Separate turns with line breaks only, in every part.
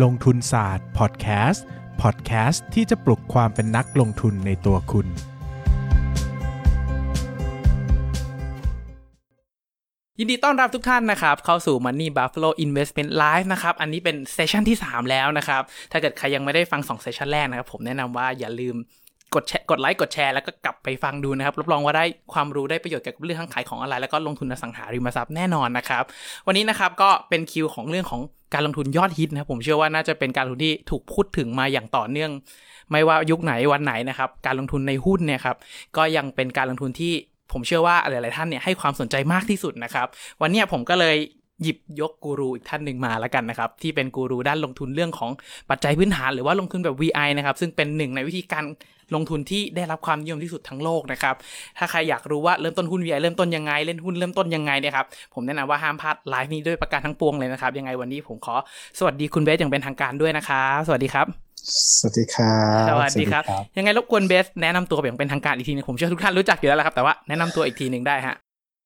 ลงทุนศาสตร์พอดแคสต์พอดแคสต์ที่จะปลุกความเป็นนักลงทุนในตัวคุณ
ยินดีต้อนรับทุกท่านนะครับ เข้าสู่ Money Buffalo Investment Live นะครับ อันนี้เป็น session ที่ 3 แล้วนะครับ ถ้าเกิดใครยังไม่ได้ฟัง2 session แรกนะครับ ผมแนะนำว่าอย่าลืมกดแชร์กดไลค์กดแชร์แล้วก็กลับไปฟังดูนะครับ รับรองว่าได้ความรู้ได้ประโยชน์เกี่ยวกับเรื่องทั้งขายของออนไลน์แล้วก็ลงทุนอสังหาริมทรัพย์แน่นอนนะครับ วันนี้นะครับก็เป็นคิวของเรื่องของ การลงทุนยอดฮิตนะผมเชื่อว่าน่าจะเป็นการลงทุนที่ถูกพูดถึงมาอย่างต่อเนื่อง ไม่ว่ายุคไหนวันไหนนะครับ การลงทุนในหุ้นเนี่ยครับก็ยังเป็นการลงทุนที่ผมเชื่อว่าหลายๆท่านเนี่ยให้ความสนใจมากที่สุดนะครับ วันนี้ผมก็เลยหยิบยกกูรูอีกท่านหนึ่งมาแล้วกันนะครับ ที่เป็นกูรูด้านลงทุนเรื่องของปัจจัยพื้นฐานหรือว่าลงทุนแบบ VI นะครับ ซึ่งเป็นหนึ่งในวิธีการ ลงทุนที่ได้รับความนิยมที่สุดทั้งโลกนะครับ ถ้าใครอยากรู้ว่าเริ่มต้นหุ้น VI เริ่มต้นยังไง เล่นหุ้นเริ่มต้นยังไงเนี่ยครับ ผมแนะนำว่าห้ามพลาดไลฟ์นี้ด้วยประการทั้งปวงเลยนะครับ ยังไงวันนี้ผมขอสวัสดีคุณเบสอย่างเป็นทางการด้วยนะครับสวัสดีครับ
สวัสดีครับ
สวัสดีครับ ยังไงรบกวนเบสแนะนำตัวอย่างเป็นทางการอีกทีนึงผมเชื่อทุกท่านรู้จักอยู่แล้วแหละครับแต่ว่าแนะนำตัวอีกทีหนึ่งได้ฮะ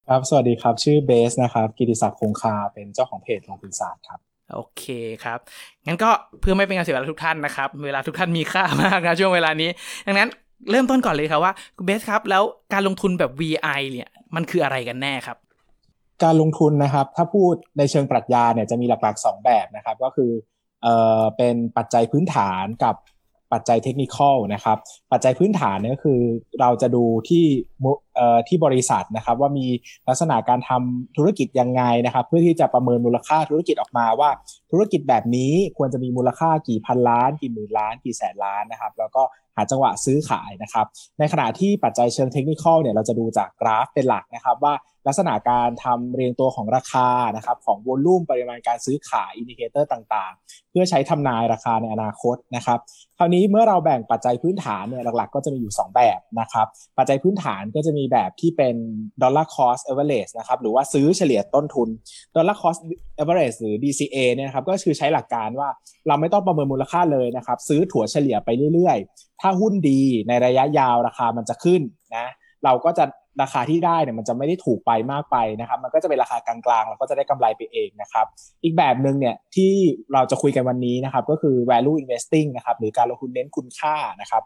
ครับ สวัสดีครับ ชื่อเบสนะครับ กิติศักดิ์คงคา เป็นเจ้าของเพจลงทุนศาสตร์ครับ
โอเคครับ งั้นก็เพื่อไม่เป็นการเสียเวลาทุกท่านนะครับ เวลาทุกท่านมีค่ามากนะช่วงเวลานี้ ดังนั้นเริ่มต้นก่อนเลยครับว่าเบสครับ แล้วการลงทุนแบบ VI เนี่ยมันคืออะไรกันแน่ครับ
การลงทุนนะครับ ถ้าพูดในเชิงปรัชญาเนี่ยจะมีหลักๆ 2 แบบนะครับ ก็คือเอ่อเป็นปัจจัยพื้นฐานกับ ปัจจัยเทคนิคอลนะครับ ปัจจัยพื้นฐานเนี่ยก็คือเราจะดูที่มุที่บริษัทนะครับว่ามีลักษณะการทำธุรกิจยังไงนะครับ เพื่อที่จะประเมินมูลค่าธุรกิจออกมาว่า ธุรกิจแบบนี้ควรจะมีมูลค่ากี่พันล้าน กี่หมื่นล้าน กี่แสนล้านนะครับ แล้วก็หาจังหวะซื้อขายนะครับ ในขณะที่ปัจจัยเชิง technical เนี่ยเราจะดูจากกราฟเป็นหลักนะครับว่า ลักษณะการทำเรียงตัวของราคานะครับของ volume ปริมาณการซื้อขาย indicator ต่างๆ เพื่อใช้ทำนายราคาในอนาคตนะครับคราวนี้เมื่อเราแบ่งปัจจัยพื้นฐานเนี่ยหลักๆ ก็จะมีอยู่ 2 แบบนะครับปัจจัยพื้นฐานก็จะมีแบบที่เป็น dollar cost average นะครับหรือว่าซื้อเฉลี่ยต้นทุน dollar cost average หรือ DCA เนี่ยครับก็คือใช้หลักการว่าเราไม่ต้องประเมินมูลค่าเลยนะครับซื้อถั่วเฉลี่ยไปเรื่อยๆ ถ้าหุ้นดีในระยะยาวราคามันจะขึ้นนะ เราก็จะราคาที่ได้เนี่ยมันจะไม่ได้ถูกไปมากไปนะครับ มันก็จะเป็นราคากลางๆเราก็จะได้กำไรไปเองนะครับ อีกแบบหนึ่งเนี่ยที่เราจะคุยกันวันนี้นะครับ ก็คือ value investing นะครับหรือการลงทุนเน้นคุณค่านะครับ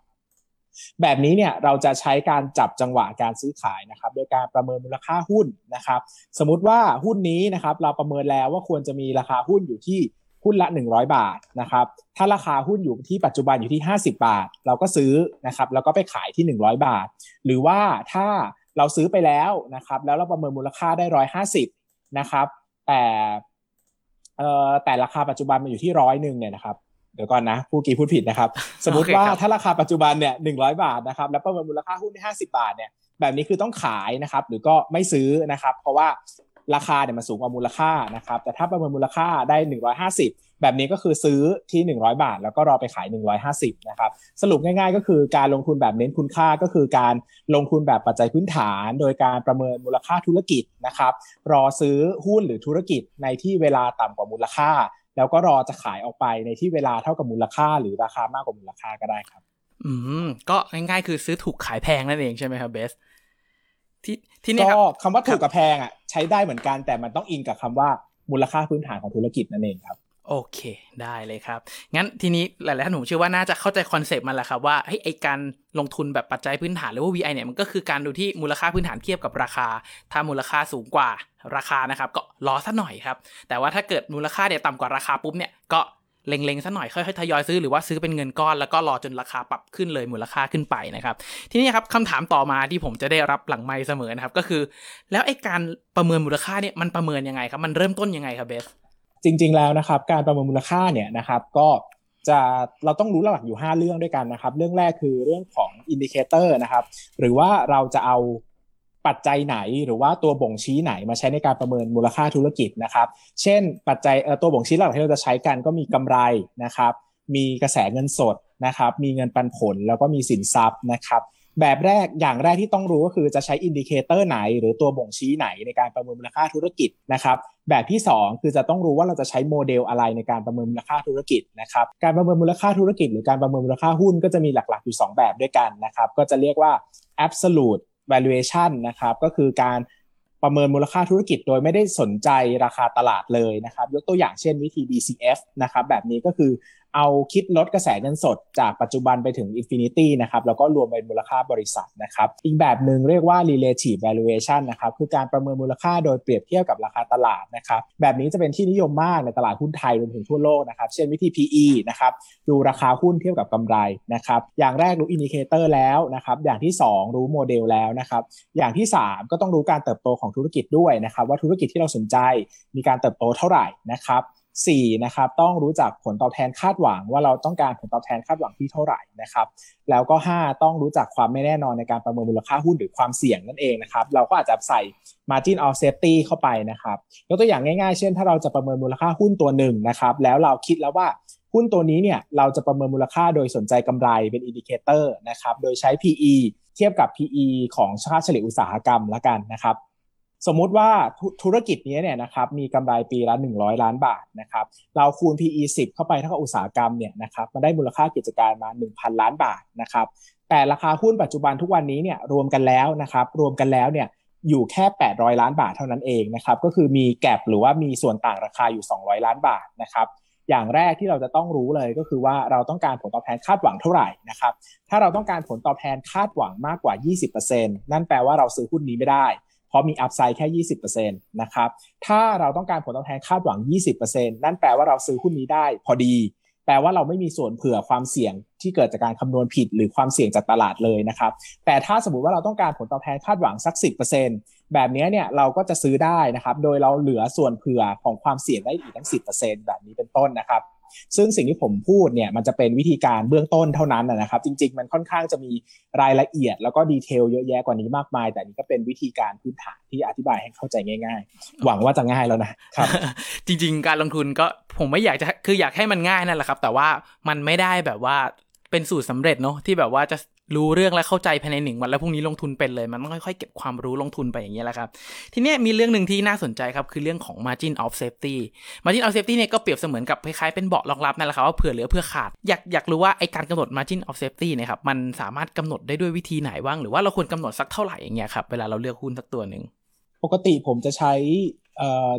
แบบนี้เนี่ยเราจะใช้การจับจังหวะการซื้อขายนะครับ โดยการประเมินมูลค่าหุ้นนะครับ สมมุติว่าหุ้นนี้นะครับ เราประเมินแล้วว่าควรจะมีราคาหุ้นอยู่ที่ หุ้นละ 100 บาทนะครับ ถ้าราคาหุ้นอยู่ที่ปัจจุบันอยู่ที่ 50 บาท เราก็ซื้อนะครับ แล้วก็ไปขายที่ 100 บาท หรือว่าถ้าเราซื้อไปแล้วนะครับ แล้วเราประเมินมูลค่าได้ร้อยห้าสิบนะครับ แต่เอ่อแต่ราคาปัจจุบันมันอยู่ที่ร้อยหนึ่งเนี่ยนะครับเดี๋ยวก่อนนะผู้กี้พูดผิดนะครับ สมมติว่าถ้าราคาปัจจุบันเนี่ยหนึ่งร้อยบาทนะครับ แล้วประเมินมูลค่าหุ้นที่ห้าสิบาทเนี่ยแบบนี้คือต้องขายนะครับ หรือก็ไม่ซื้อนะครับ เพราะว่า ราคาเนี่ยมันสูงกว่ามูลค่านะครับแต่ถ้าประเมินมูลค่าได้หนึ่งร้อยห้าสิบแบบนี้ก็คือซื้อที่ 100 บาท แล้วก็รอไปขาย 150นะครับสรุปง่ายๆ ก็คือการลงทุนแบบเน้นคุณค่าก็คือการลงทุนแบบปัจจัยพื้นฐาน โดยการประเมินมูลค่าธุรกิจนะครับรอซื้อหุ้นหรือธุรกิจในที่เวลาต่ำกว่ามูลค่า แล้วก็รอจะขายออกไปในที่เวลาเท่ากับมูลค่า หรือราคามากกว่ามูลค่าก็ได้ครับ
อืมก็ง่ายๆ คือซื้อถูกขายแพงนั่นเองใช่ไหมครับเบส ที่ที่นี่ค
ก็
รับ
คำว่าถูกกับแพงอะใช้ได้เหมือนกันแต่มันต้องอิงกับคำว่ามูลค่าพื้นฐานของธุรกิจนั่นเองครับ
โอเค ได้เลยครับ งั้นทีนี้หลายๆท่านผมเชื่อว่าน่าจะเข้าใจคอนเซปต์มันแหละครับว่าเฮ้ยไอการลงทุนแบบปัจจัยพื้นฐานหรือว่า VI เนี่ยมันก็คือการดูที่มูลค่าพื้นฐานเทียบกับราคา ถ้ามูลค่าสูงกว่าราคานะครับ ก็รอสักหน่อยครับ แต่ว่าถ้าเกิดมูลค่าเนี่ยต่ำกว่าราคาปุ๊บเนี่ยก็ เล็งๆสักหน่อยค่อยๆทยอยซื้อหรือว่าซื้อเป็นเงินก้อนแล้วก็รอจนราคาปรับขึ้นเลยมูลค่าขึ้นไปนะครับ ทีนี้ครับคำถามต่อมาที่ผมจะได้รับหลังไมค์เสมอนะครับก็คือ แล้วไอ้การประเมินมูลค่าเนี่ยมันประเมินยังไงครับ มันเริ่มต้นยังไงครับเบส
จริง ๆแล้วนะครับ การประเมินมูลค่าเนี่ยนะครับก็จะเราต้องรู้หลักอยู่ 5 เรื่องด้วยกันนะครับ เรื่องแรกคือเรื่องของ indicator นะครับหรือว่าเราจะเอา ปัจจัยไหนหรือว่าตัวบ่งชี้ไหนมาใช้ในการประเมินมูลค่าธุรกิจนะครับ เช่น ปัจจัยเอ่อตัวบ่งชี้หลักที่เราจะใช้กันก็มีกำไรนะครับ มีกระแสเงินสดนะครับ มีเงินปันผลแล้วก็มีสินทรัพย์นะครับ แบบแรกอย่างแรกที่ต้องรู้ก็คือจะใช้ indicator ไหน หรือตัวบ่งชี้ไหนในการประเมินมูลค่าธุรกิจนะครับ แบบที่ 2 คือจะต้องรู้ว่าเราจะใช้โมเดลอะไรในการประเมินมูลค่าธุรกิจนะครับ การประเมินมูลค่าธุรกิจ หรือการประเมินมูลค่าหุ้นก็จะมีหลักๆอยู่ 2 แบบด้วยกันนะครับ ก็จะเรียกว่า absolute valuation นะครับ ก็คือการประเมินมูลค่าธุรกิจโดยไม่ได้สนใจราคาตลาดเลยนะครับ ยกตัวอย่างเช่นวิธี DCF นะครับ แบบนี้ก็คือ เอาคิดลดกระแสเงินสดจากปัจจุบันไปถึง infinity นะครับแล้วก็รวมเป็นมูลค่าบริษัทนะครับอีกแบบหนึ่งเรียกว่า relative valuation นะครับคือการประเมินมูลค่าโดยเปรียบเทียบกับราคาตลาดนะครับแบบนี้จะเป็นที่นิยมมากในตลาดหุ้นไทยรวมถึงทั่วโลกนะครับเช่นวิธี PE นะครับดูราคาหุ้นเทียบกับกำไรนะครับอย่างแรกรู้ indicator แล้วนะครับอย่างที่ 2 รู้โมเดลแล้วนะครับอย่างที่ 3 ก็ต้องรู้การเติบโตของธุรกิจด้วยนะครับว่าธุรกิจที่เราสนใจมีการเติบโตเท่าไหร่นะครับ 4นะครับต้องรู้จักผลตอบแทนคาดหวัง ว่าเราต้องการผลตอบแทนคาดหวังที่เท่าไหร่นะครับแล้วก็ 5 ต้องรู้จักความไม่แน่นอนในการประเมินมูลค่าหุ้นหรือความเสี่ยงนั่นเองนะครับเราก็อาจจะใส่ margin of safety เข้าไปนะครับยกตัวอย่างง่ายๆ เช่น ถ้าเราจะประเมินมูลค่าหุ้นตัวหนึ่งนะครับแล้วเราคิดแล้วว่าหุ้นตัวนี้เนี่ยเราจะประเมินมูลค่าโดยสนใจกำไรเป็น indicator นะครับโดยใช้ PE เทียบกับ PE ของชาติเฉลี่ยอุตสาหกรรมละกันนะครับ สมมุติว่าธุรกิจนี้เนี่ยนะครับมีกำไรปีละ 100 ล้านบาทนะครับเราคูณ PE 10 เข้าไปเท่ากับอุตสาหกรรมเนี่ยนะครับมาได้มูลค่ากิจการมา 1,000 ล้านบาทนะครับแต่ราคาหุ้นปัจจุบันทุกวันนี้เนี่ยรวมกันแล้วนะครับรวมกันแล้วเนี่ยอยู่แค่ 800 ล้านบาทเท่านั้นเองนะครับก็คือมีแกลบหรือว่ามีส่วนต่างราคาอยู่ 200 ล้านบาทนะครับอย่างแรกที่เราจะต้องรู้เลยก็คือว่าเราต้องการผลตอบแทนคาดหวังเท่าไหร่นะครับถ้าเราต้องการผลตอบแทนคาดหวังมากกว่า 20%นั่นแปลว่าเราซื้อหุ้นนี้ไม่ได้ เพราะมีอัพไซด์แค่ 20%นะครับถ้าเราต้องการผลตอบแทนคาดหวัง 20%นั่นแปลว่าเราซื้อหุ้นนี้ได้พอดี แปลว่าเราไม่มีส่วนเผื่อความเสี่ยงที่เกิดจากการคำนวณผิดหรือความเสี่ยงจากตลาดเลยนะครับแต่ถ้าสมมติว่าเราต้องการผลตอบแทนคาดหวังสัก 10%แบบนี้เนี่ยเราก็จะซื้อได้นะครับโดยเราเหลือส่วนเผื่อของความเสี่ยงได้อีกทั้ง 10%แบบนี้เป็นต้นนะครับ ซึ่งสิ่งที่ผมพูดเนี่ยมันจะเป็นวิธีการเบื้องต้นเท่านั้นนะครับ จริง ๆ มันค่อนข้างจะมีรายละเอียด แล้วก็ดีเทลเยอะแยะกว่านี้มากมาย แต่นี่ก็เป็นวิธีการพื้นฐานที่อธิบายให้เข้าใจง่าย ๆ หวังว่าจะง่ายแล้วนะครับ
จริง ๆ การลงทุนก็ผมไม่อยากจะคืออยากให้มันง่ายนั่นแหละครับ แต่ว่ามันไม่ได้แบบว่าเป็นสูตรสาเร็จเนาะที่แบบว่าจะ รู้เรื่องและเข้าใจภายในหนึ่งวันแล้วพรุ่งนี้ลงทุนเป็นเลย มันต้องค่อยๆเก็บความรู้ลงทุนไปอย่างเงี้ยแหละครับ ทีนี้มีเรื่องหนึ่งที่น่าสนใจครับ คือเรื่องของ margin of safety margin of safety เนี่ยก็เปรียบเสมือนกับคล้ายๆเป็นเบาะรองรับนั่นแหละครับว่าเผื่อเหลือเพื่อขาด อยากอยากรู้ว่าไอการกำหนด margin of safety เนี่ยครับมันสามารถกำหนดได้ด้วยวิธีไหนบ้าง หรือว่าเราควรกำหนดสักเท่าไหร่อย่างเงี้ยครับเวลาเราเลือกหุ้นสักตัวหนึ่ง
ปกติผมจะใช้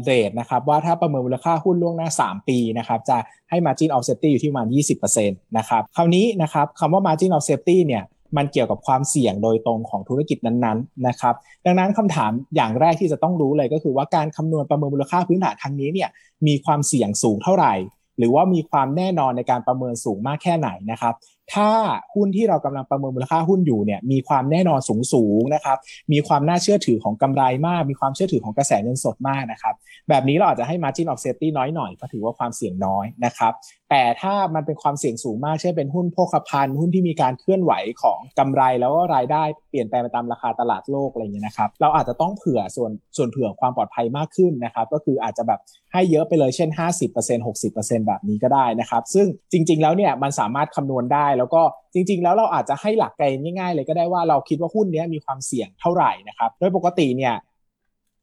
เรทนะครับว่าถ้าประเมินมูลค่าหุ้นล่วงหน้า 3 ปีนะครับจะให้ margin of safety อยู่ที่ประมาณ 20%นะครับคราวนี้นะครับคำว่า margin of safety เนี่ย มันเกี่ยวกับความเสี่ยงโดยตรงของธุรกิจนั้นๆนะครับ ดังนั้นคำถามอย่างแรกที่จะต้องรู้เลยก็คือว่าการคำนวณประเมินมูลค่าพื้นฐานครั้งนี้เนี่ยมีความเสี่ยงสูงเท่าไหร่ หรือว่ามีความแน่นอนในการประเมินสูงมากแค่ไหนนะครับถ้าหุ้นที่เรากำลังประเมินมูลค่าหุ้นอยู่เนี่ยมีความแน่นอนสูงสูงนะครับ มีความน่าเชื่อถือของกำไรมาก มีความเชื่อถือของกระแสเงินสดมากนะครับ แบบนี้เราอาจจะให้ margin of safety น้อยหน่อยเพราะถือว่าความเสี่ยงน้อยนะครับ แต่ถ้ามันเป็นความเสี่ยงสูงมากเช่นเป็นหุ้นโภคภัณฑ์หุ้นที่มีการเคลื่อนไหวของกำไรแล้วก็รายได้เปลี่ยนแปลงไปตามราคาตลาดโลกอะไรเงี้ยนะครับเราอาจจะต้องเผื่อส่วนส่วนเผื่อความปลอดภัยมากขึ้นนะครับก็คืออาจจะแบบให้เยอะไปเลยเช่น 50% 60%แบบนี้ก็ได้นะครับซึ่งจริง ๆ แล้วเนี่ยมันสามารถคำนวณได้แล้วก็จริง ๆ แล้วเราอาจจะให้หลักเกณฑ์ง่าย ๆ เลยก็ได้ว่าเราคิดว่าหุ้นนี้มีความเสี่ยงเท่าไหร่นะครับโดยปกติเนี่ย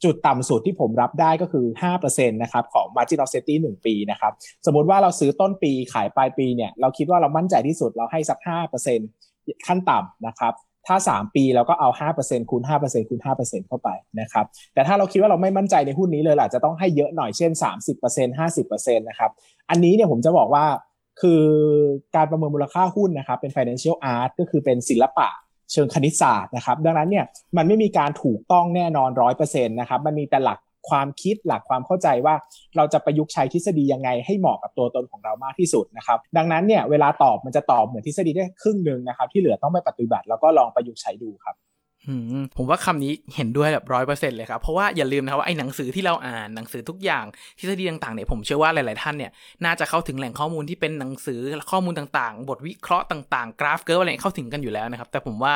จุดต่ำสุดที่ผมรับได้ก็คือ 5%นะครับของ margin of safety 1 ปีนะครับ สมมติว่าเราซื้อต้นปีขายปลายปีเนี่ย เราคิดว่าเรามั่นใจที่สุดเราให้สัก 5%ขั้นต่ำนะครับ ถ้า 3 ปีเราก็เอา 5%คูณ 5%คูณ 5%เข้าไปนะครับ แต่ถ้าเราคิดว่าเราไม่มั่นใจในหุ้นนี้เลยอาจจะต้องให้เยอะหน่อยเช่น 30% 50%นะครับอันนี้เนี่ยผมจะบอกว่าคือการประเมินมูลค่าหุ้นนะครับเป็น financial art ก็คือเป็นศิลปะ เชิงคณิตศาสตร์นะครับ ดังนั้นเนี่ยมันไม่มีการถูกต้องแน่นอนร้อยเปอร์เซ็นต์นะครับมันมีแต่หลักความคิดหลักความเข้าใจว่าเราจะประยุกต์ใช้ทฤษฎียังไงให้เหมาะกับตัวตนของเรามากที่สุดนะครับดังนั้นเนี่ยเวลาตอบมันจะตอบเหมือนทฤษฎีได้ครึ่งหนึ่งนะครับที่เหลือต้องไปปฏิบัติแล้วก็ลองประยุกต์ใช้ดูครับ
ผมว่าคำนี้เห็นด้วยแบบร้อยเปอร์เซ็นต์เลยครับ เพราะว่าอย่าลืมนะครับว่าไอ้หนังสือที่เราอ่านหนังสือทุกอย่างทฤษฎีต่างๆเนี่ยผมเชื่อว่าหลายๆท่านเนี่ยน่าจะเข้าถึงแหล่งข้อมูลที่เป็นหนังสือข้อมูลต่างๆ บทวิเคราะห์ต่างๆ กราฟเกิร์ฟอะไรเข้าถึงกันอยู่แล้วนะครับ แต่ผมว่า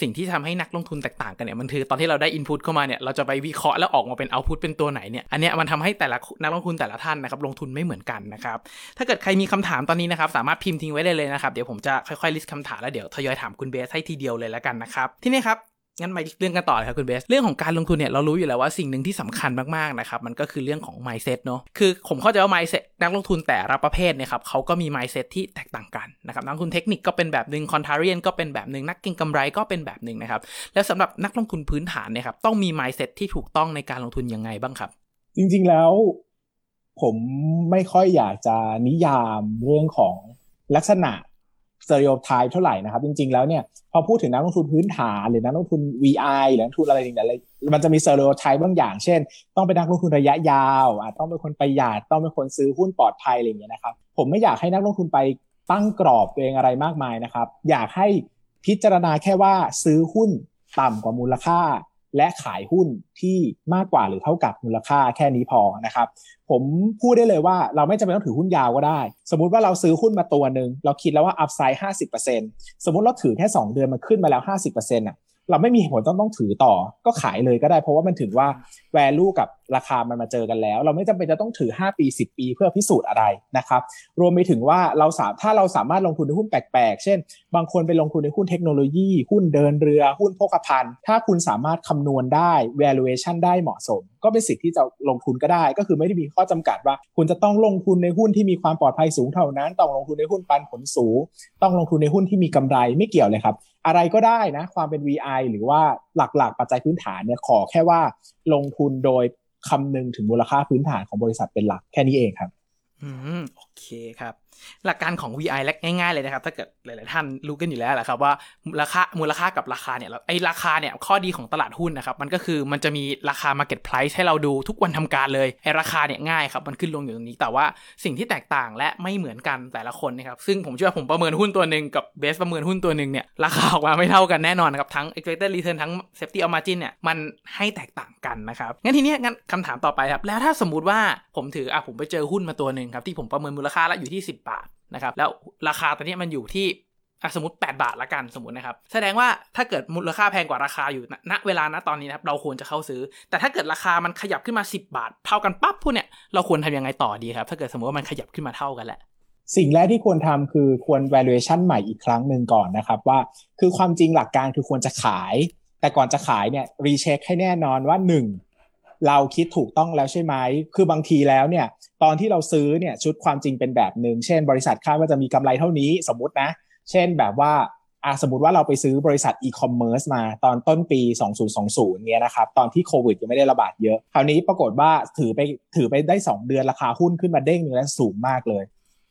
สิ่งที่ทำให้นักลงทุนแตกต่างกันเนี่ยมันคือตอนที่เราได้ input เข้ามาเนี่ยเราจะไปวิเคราะห์แล้วออกมาเป็น output เป็นตัวไหนเนี่ยอันเนี้ยมันทำให้แต่ละนักลงทุนแต่ละท่านนะครับลงทุนไม่เหมือนกันนะครับถ้าเกิดใครมีคำถามตอนนี้นะครับสามารถพิมพ์ทิ้งไว้ได้เลยนะครับเดี๋ยวผมจะค่อยๆ list คำถามแล้วเดี๋ยวทยอยถามคุณเบสให้ทีเดียวเลยแล้วกันนะครับทีนี้ครับงั้นมาเรื่องกันต่อเลยครับคุณเบส เรื่องของการลงทุนเนี่ยเรารู้อยู่แล้วว่าสิ่งหนึ่งที่สำคัญมากๆนะครับมันก็คือเรื่องของ mindset เนาะคือผมเข้าใจว่า mindset นักลงทุนแต่ละประเภทเนี่ยครับเขาก็มี mindset ที่แตกต่างกันนะครับนักลงทุนเทคนิคก็เป็นแบบหนึ่ง contrarian ก็เป็นแบบหนึ่งนักเก็งกำไรก็เป็นแบบหนึ่งนะครับแล้วสำหรับนักลงทุนพื้นฐานเนี่ยครับต้องมี mindset ที่ถูกต้องในการลงทุนยังไงบ้างครับ
จริงๆแล้ว ผมไม่ค่อยอยากจะนิยามเรื่องของลักษณะ สเตอริโอไทป์เท่าไหร่นะครับ จริง ๆ แล้วเนี่ยพอพูดถึงนักลงทุนพื้นฐานหรือนักลงทุน VI หรือนักลงทุนอะไรอย่างเงี้ยมันจะมีสเตอริโอไทป์บางอย่าง เช่น ต้องเป็นนักลงทุนระยะยาวอะต้องเป็นคนประหยัดต้องเป็นคนซื้อหุ้นปลอดภัยอะไรอย่างเงี้ยนะครับ ผมไม่อยากให้นักลงทุนไปตั้งกรอบตัวเองอะไรมากมายนะครับ อยากให้พิจารณาแค่ว่าซื้อหุ้นต่ำกว่ามูลค่า และขายหุ้นที่มากกว่าหรือเท่ากับมูลค่าแค่นี้พอนะครับ ผมพูดได้เลยว่าเราไม่จำเป็นต้องถือหุ้นยาวก็ได้ สมมุติว่าเราซื้อหุ้นมาตัวหนึ่งเราคิดแล้วว่าอัพไซด์ห้าสิบเปอร์เซ็นสมมติเราถือแค่2เดือนมันขึ้นมาแล้วห้าสิบเปอร์เซ็นต์อะ เราไม่มีเหตุผลต้องต้องถือต่อ ก็ขายเลยก็ได้ เพราะว่ามันถือว่า value กับราคามันมาเจอกันแล้ว เราไม่จำเป็นจะต้องถือ 5 ปี 10 ปีเพื่อพิสูจน์อะไรนะครับรวมไปถึงว่าเราสามถ้าเราสามารถลงทุนในหุ้นแปลกๆ เช่น บางคนไปลงทุนในหุ้นเทคโนโลยี หุ้นเดินเรือหุ้นโภคภัณฑ์ถ้าคุณสามารถคำนวณได้ valuation ได้เหมาะสม ก็เป็นสิทธิ์ที่จะลงทุนก็ได้ ก็คือไม่ได้มีข้อจำกัดว่า คุณจะต้องลงทุนในหุ้นที่มีความปลอดภัยสูงเท่านั้น ต้องลงทุนในหุ้นปันผลสูง ต้องลงทุนในหุ้นที่มีกำไรไม่เกี่ยวเลยครับ อะไรก็ได้นะ ความเป็น VI หรือว่าหลักๆ ปัจจัยพื้นฐานเนี่ยขอแค่ว่าลงทุนโดยคำนึงถึงมูลค่าพื้นฐานของบริษัทเป็นหลักแค่นี้เองครับ
อืม โอเคครับ หลักการของ VI และง่ายๆเลยนะครับ ถ้าเกิดหลายๆท่านรู้กันอยู่แล้วแหละครับว่ามูลค่ามูลค่ากับราคาเนี่ยไอราคาเนี่ยข้อดีของตลาดหุ้นนะครับ มันก็คือมันจะมีราคา Market Price ให้เราดูทุกวันทำการเลยไอราคาเนี่ยง่ายครับมันขึ้นลงอยู่ตรงนี้ แต่ว่าสิ่งที่แตกต่างและไม่เหมือนกันแต่ละคนนะครับซึ่งผมเชื่อว่าผมประเมินหุ้นตัวหนึ่งกับเบสประเมินหุ้นตัวหนึ่งเนี่ยราคาออกมาไม่เท่ากันแน่นอนนะครับทั้ง expected return ทั้ง safety of margin เนี่ยมันให้แตกต่างกันนะครับงั้นทีนี้งั้นคำถามต่อไปครับแล้วถ้าสมมติว่าผมถืออะผมไปเจอหุ้นมาตัวหนึ่งครับที่ผมประเมินมูลค่าแล้วอยู่ที่ 10บ นะครับ แล้วราคาตอนนี้มันอยู่ที่สมมติ 8 บาทละกันสมมตินะครับ แสดงว่าถ้าเกิดมูลค่าแพงกว่าราคาอยู่ณเวลาณตอนนี้นะครับเราควรจะเข้าซื้อ แต่ถ้าเกิดราคามันขยับขึ้นมา 10 บาท เท่ากันปั๊บพวกเนี่ยเราควรทำยังไงต่อดีครับ ถ้าเกิดสมมติว่ามันขยับขึ้นมาเท่ากันแหละ
สิ่งแรกที่ควรทำคือควร valuation ใหม่อีกครั้งหนึ่งก่อนนะครับว่าคือความจริงหลักการคือควรจะขาย แต่ก่อนจะขายเนี่ยรีเช็คให้แน่นอนว่า 1. เราคิดถูกต้องแล้วใช่ไหม คือบางทีแล้วเนี่ย ตอนที่เราซื้อเนี่ยชุดความจริงเป็นแบบหนึ่ง เช่น บริษัทคาดว่าจะมีกำไรเท่านี้สมมตินะ เช่นแบบว่าอ่าสมมติว่าเราไปซื้อบริษัทอีคอมเมิร์ซมาตอนต้นปี 2020 เนี่ยนะครับ ตอนที่โควิดยังไม่ได้ระบาดเยอะ คราวนี้ปรากฏว่าถือไปถือไปได้ 2 เดือนราคาหุ้นขึ้นมาเด้งนึงแล้วสูงมากเลย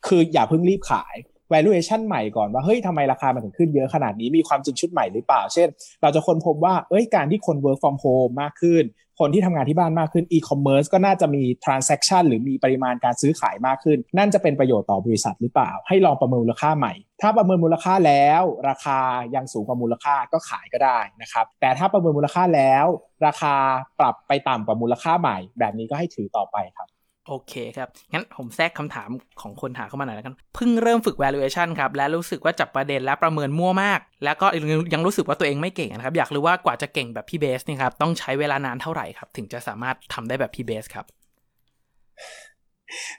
คืออย่าเพิ่งรีบขาย valuation ใหม่ก่อนว่า เฮ้ยทำไมราคามันถึงขึ้นเยอะขนาดนี้มีความจริงชุดใหม่หรือเปล่า เช่น เราจะค้นพบว่าเอ้ยการที่คน work from home มากขึ้น คนที่ทำงานที่บ้านมากขึ้น e-commerce ก็น่าจะมี transaction หรือมีปริมาณการซื้อขายมากขึ้น นั่นจะเป็นประโยชน์ต่อบริษัทหรือเปล่า ให้ลองประเมินมูลค่าใหม่ ถ้าประเมินมูลค่าแล้ว ราคายังสูงกว่ามูลค่าก็ขายก็ได้นะครับแต่ถ้าประเมินมูลค่าแล้ว ราคาปรับไปต่ำกว่ามูลค่าใหม่ แบบนี้ก็ให้ถือต่อไปครับ
โอเคครับ งั้นผมแทรกคำถามของคนถามเข้ามาหน่อยแล้วกัน เพิ่งเริ่มฝึก valuation ครับ และรู้สึกว่าจับประเด็นและประเมินมั่วมาก แล้วก็ยังรู้สึกว่าตัวเองไม่เก่งนะครับ อยากรู้ว่ากว่าจะเก่งแบบพี่เบสนี่ครับ ต้องใช้เวลานานเท่าไหร่ครับ ถึงจะสามารถทำได้แบบพี่เบสครับ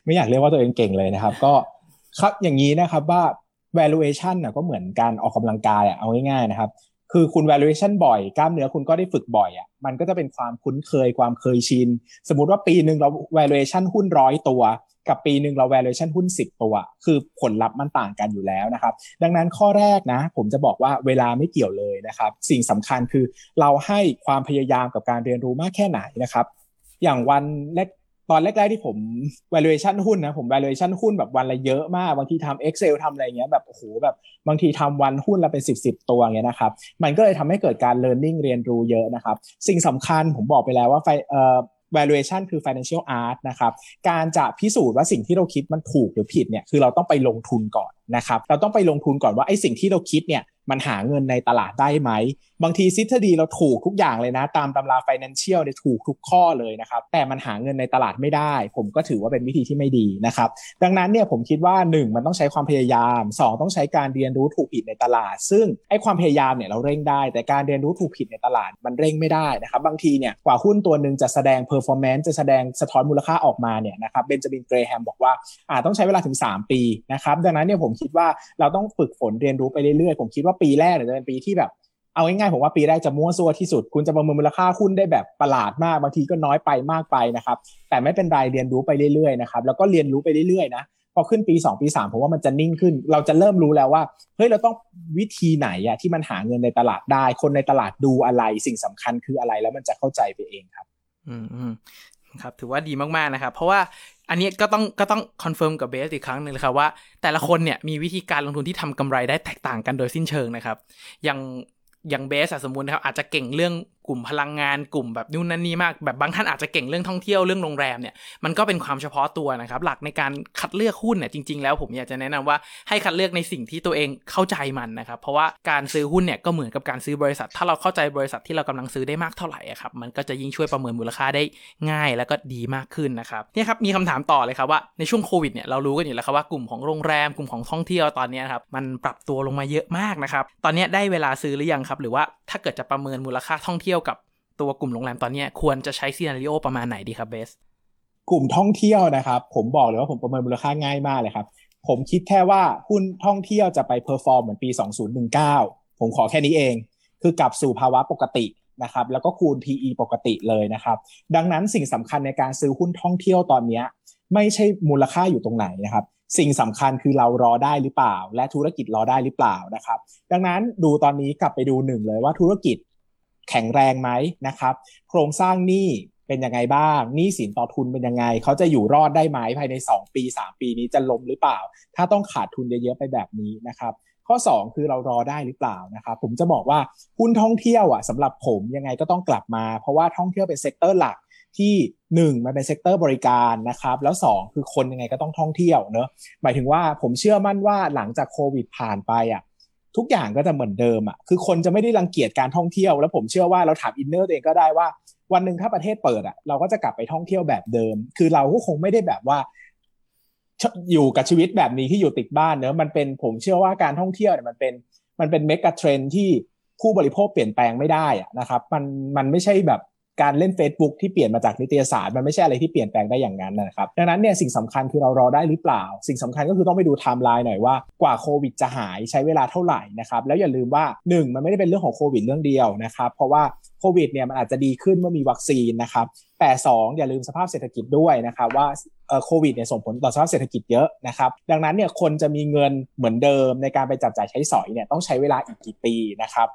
ไม่อยากเรียกว่าตัวเองเก่งเลยนะครับ ก็ครับอย่างนี้นะครับว่า valuation นะก็เหมือนการออกกำลังกายอะเอาง่ายๆนะครับ คือคุณ valuation บ่อยกล้ามเนื้อคุณก็ได้ฝึกบ่อยอะมันก็จะเป็นความคุ้นเคยความเคยชิน สมมุติว่าปีหนึ่งเรา valuation หุ้นร้อยตัว กับปีหนึ่งเรา valuation หุ้น 10 ตัว คือผลลัพธ์มันต่างกันอยู่แล้วนะครับ ดังนั้นข้อแรกนะ ผมจะบอกว่าเวลาไม่เกี่ยวเลยนะครับ สิ่งสำคัญคือเราให้ความพยายามกับการเรียนรู้มากแค่ไหนนะครับอย่างวันแรก ตอนแรกๆที่ผม valuation หุ้นนะผม valuation หุ้นแบบวันละเยอะมาก บางทีทำ Excel ทำอะไรเงี้ยแบบโอ้โหแบบบางทีทำวันหุ้นละเป็น 10บสตัวเงี้ยนะครับมันก็เลยทำให้เกิดการ learning เรียนรู้เยอะนะครับ สิ่งสำคัญผมบอกไปแล้วว่าเอ่อ valuation คือ financial art นะครับ การจะพิสูจน์ว่าสิ่งที่เราคิดมันถูกหรือผิดเนี่ยคือเราต้องไปลงทุนก่อน นะครับเราต้องไปลงทุนก่อนว่าไอ้สิ่งที่เราคิดเนี่ยมันหาเงินในตลาดได้ไหม บางทีซิทดีเราถูกทุกอย่างเลยนะ ตามตำรา financial เนี่ยถูกทุกข้อเลยนะครับ แต่มันหาเงินในตลาดไม่ได้ ผมก็ถือว่าเป็นวิธีที่ไม่ดีนะครับ ดังนั้นเนี่ยผมคิดว่า 1 มันต้องใช้ความพยายาม 2 ต้องใช้การเรียนรู้ถูกผิดในตลาด ซึ่งไอ้ความพยายามเนี่ยเราเร่งได้ แต่การเรียนรู้ถูกผิดในตลาดมันเร่งไม่ได้นะครับ บางทีเนี่ยกว่าหุ้นตัวหนึ่งจะแสดง performance จะแสดงสะท้อนมูลค่าออกมาเนี่ยนะครับเบนจามินเกรแฮมบอกว่าอาจต้องใช้เวลาถึง 3 ปีนะครับดังนั้นเนี่ยผมคิดว่าเราต้องฝึกฝนเรียนรู้ไปเรื่อยๆ ผมคิดว่าปีแรกเนี่ยจะเป็นปีที่แบบ เอาง่ายๆผมว่าปีแรกจะมั่วซั่วที่สุด คุณจะประเมินมูลค่าหุ้นได้แบบประหลาดมากบางทีก็น้อยไปมากไปนะครับ แต่ไม่เป็นไรเรียนรู้ไปเรื่อยๆนะครับแล้วก็เรียนรู้ไปเรื่อยๆนะพอขึ้นปี 2 ปี 3 ผมว่ามันจะนิ่งขึ้น เราจะเริ่มรู้แล้วว่าเฮ้ยเราต้องวิธีไหนอะที่มันหาเงินในตลาดได้ คนในตลาดดูอะไรสิ่งสำคัญคืออะไรแล้วมันจะเข้าใจไปเองครับ
อืมอืม ครับถือว่าดีมากๆนะครับ เพราะว่าอันนี้ก็ต้องก็ต้อง confirm กับเบสอีกครั้งหนึ่งเลยครับว่าแต่ละคนเนี่ยมีวิธีการลงทุนที่ทำกำไรได้แตกต่างกันโดยสิ้นเชิงนะครับ อย่างอย่างเบสสมมุตินะครับอาจจะเก่งเรื่องกลุ่มพลังงานกลุ่มแบบนู่นนั่นนี่มากแบบบางท่านอาจจะเก่งเรื่องท่องเที่ยวเรื่องโรงแรมเนี่ยมันก็เป็นความเฉพาะตัวนะครับ หลักในการคัดเลือกหุ้นเนี่ยจริง ๆ แล้วผมอยากจะแนะนำว่าให้คัดเลือกในสิ่งที่ตัวเองเข้าใจมันนะครับ เพราะว่าการซื้อหุ้นเนี่ยก็เหมือนกับการซื้อบริษัท ถ้าเราเข้าใจบริษัทที่เรากำลังซื้อได้มากเท่าไหร่ครับมันก็จะยิ่งช่วยประเมินมูลค่าได้ง่ายแล้วก็ดีมากขึ้นนะครับนี่ครับมีคำถามต่อเลยครับว่าในช่วงโควิดเนี่ยเรารู้กันอยู่แล้วครับว่ากลุ่มของโรงแรมกลุ่มของท่องเที่ยวตอนนี้ครับมันปรับตัวลงมาเยอะมากนะครับตอนนี้ได้เวลาซื้อหรือยังครับหรือว่าถ้าเกิดจะประเมินมูลค่าท่องเที่ยวกับตัวกลุ่มโรงแรมตอนนี้ควรจะใช้ scenario ประมาณไหนดีครับเบส
กลุ่มท่องเที่ยวนะครับ ผมบอกเลยว่าผมประเมินมูลค่าง่ายมากเลยครับ ผมคิดแค่ว่าหุ้นท่องเที่ยวจะไป perform เหมือนปี 2019 ผมขอแค่นี้เอง คือกลับสู่ภาวะปกตินะครับแล้วก็คูณ PE ปกติเลยนะครับ ดังนั้นสิ่งสำคัญในการซื้อหุ้นท่องเที่ยวตอนนี้ ไม่ใช่มูลค่าอยู่ตรงไหนนะครับ สิ่งสำคัญคือเรารอได้หรือเปล่า และธุรกิจรอได้หรือเปล่านะครับ ดังนั้นดูตอนนี้กลับไปดูหนึ่งเลยว่าธุรกิจ แข็งแรงไหมนะครับ โครงสร้างหนี้เป็นยังไงบ้างหนี้สินต่อทุนเป็นยังไง เขาจะอยู่รอดได้ไหมภายใน 2 ปี 3 ปีนี้จะล้มหรือเปล่า ถ้าต้องขาดทุนเยอะๆไปแบบนี้นะครับข้อ 2 คือเรารอได้หรือเปล่านะครับผมจะบอกว่าหุ้นท่องเที่ยวอะสำหรับผมยังไงก็ต้องกลับมา เพราะว่าท่องเที่ยวเป็น sector หลักที่ 1 มันเป็น sector บริการนะครับแล้ว 2 คือคนยังไงก็ต้องท่องเที่ยวเนอะหมายถึงว่าผมเชื่อมั่นว่าหลังจากโควิดผ่านไปอะ ทุกอย่างก็จะเหมือนเดิมอะคือคนจะไม่ได้รังเกียจการท่องเที่ยวแล้วผมเชื่อว่าเราถาม inner ตัวเองก็ได้ว่า วันหนึ่งถ้าประเทศเปิดอะเราก็จะกลับไปท่องเที่ยวแบบเดิม คือเราก็คงไม่ได้แบบว่าอยู่กับชีวิตแบบนี้ที่อยู่ติดบ้านเนอะมันเป็นผมเชื่อว่าการท่องเที่ยวเนี่ยมันเป็นมันเป็น megatrend ที่ผู้บริโภคเปลี่ยนแปลงไม่ได้อะนะครับ มันมันไม่ใช่แบบ การเล่น Facebook ที่เปลี่ยนมาจากนิตยสารมันไม่ใช่อะไรที่เปลี่ยนแปลงได้อย่างนั้นนะครับดังนั้นเนี่ยสิ่งสำคัญคือเรารอได้หรือเปล่า สิ่งสำคัญก็คือต้องไปดูไทม์ไลน์หน่อยว่ากว่าโควิดจะหายใช้เวลาเท่าไหร่นะครับแล้วอย่าลืมว่า 1 มันไม่ได้เป็นเรื่องของโควิดเรื่องเดียวนะครับเพราะว่าโควิดเนี่ยมันอาจจะดีขึ้นเมื่อมีวัคซีนนะครับแต่2อย่าลืมสภาพเศรษฐกิจด้วยนะครับว่าโควิดเนี่ยส่งผลต่อสภาพเศรษฐกิจเยอะนะครับดังนั้นเนี่ยคนจะมีเงินเหมือนเดิมในการไปจับจ่ายใช้สอยเนี่ยต้องใช้เวลาอีกกี่ปีนะครับ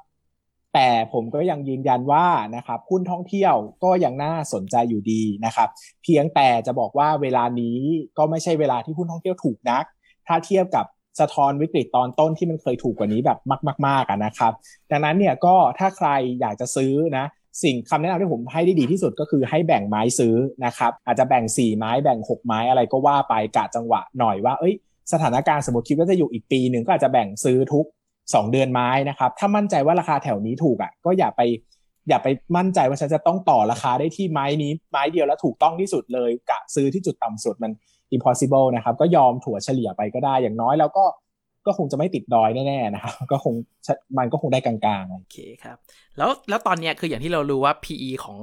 แต่ผมก็ยังยืนยันว่านะครับหุ้นท่องเที่ยวก็ยังน่าสนใจอยู่ดีนะครับเพียงแต่จะบอกว่าเวลานี้ก็ไม่ใช่เวลาที่หุ้นท่องเที่ยวถูกนัก ถ้าเทียบกับสะท้อนวิกฤตตอนต้นที่มันเคยถูกกว่านี้แบบมากๆนะครับ ดังนั้นเนี่ยก็ถ้าใครอยากจะซื้อนะสิ่งคำแนะนำที่ผมให้ได้ดีที่สุดก็คือให้แบ่งไม้ซื้อนะครับอาจจะแบ่ง 4 ไม้แบ่ง 6 ไม้อะไรก็ว่าไปกะจังหวะหน่อยว่าเอ้ยสถานการณ์สมมติคิดว่าจะอยู่อีกปีหนึ่งก็อาจจะแบ่งซื้อทุก สองเดือนไม้นะครับ ถ้ามั่นใจว่าราคาแถวนี้ถูกอะก็อย่าไปอย่าไปมั่นใจว่าฉันจะต้องต่อราคาได้ที่ไม้นี้ไม้เดียวแล้วถูกต้องที่สุดเลยกะซื้อที่จุดต่ำสุดมัน impossible นะครับ ก็ยอมถั่วเฉลี่ยไปก็ได้อย่างน้อยแล้วก็ ก็คงจะไม่ติดดอยแน่ๆนะครับก็คงมันก็คงได้กลางๆ
โอเคครับแล้วแล้วตอนนี้คืออย่างที่เรารู้ว่า PE ของ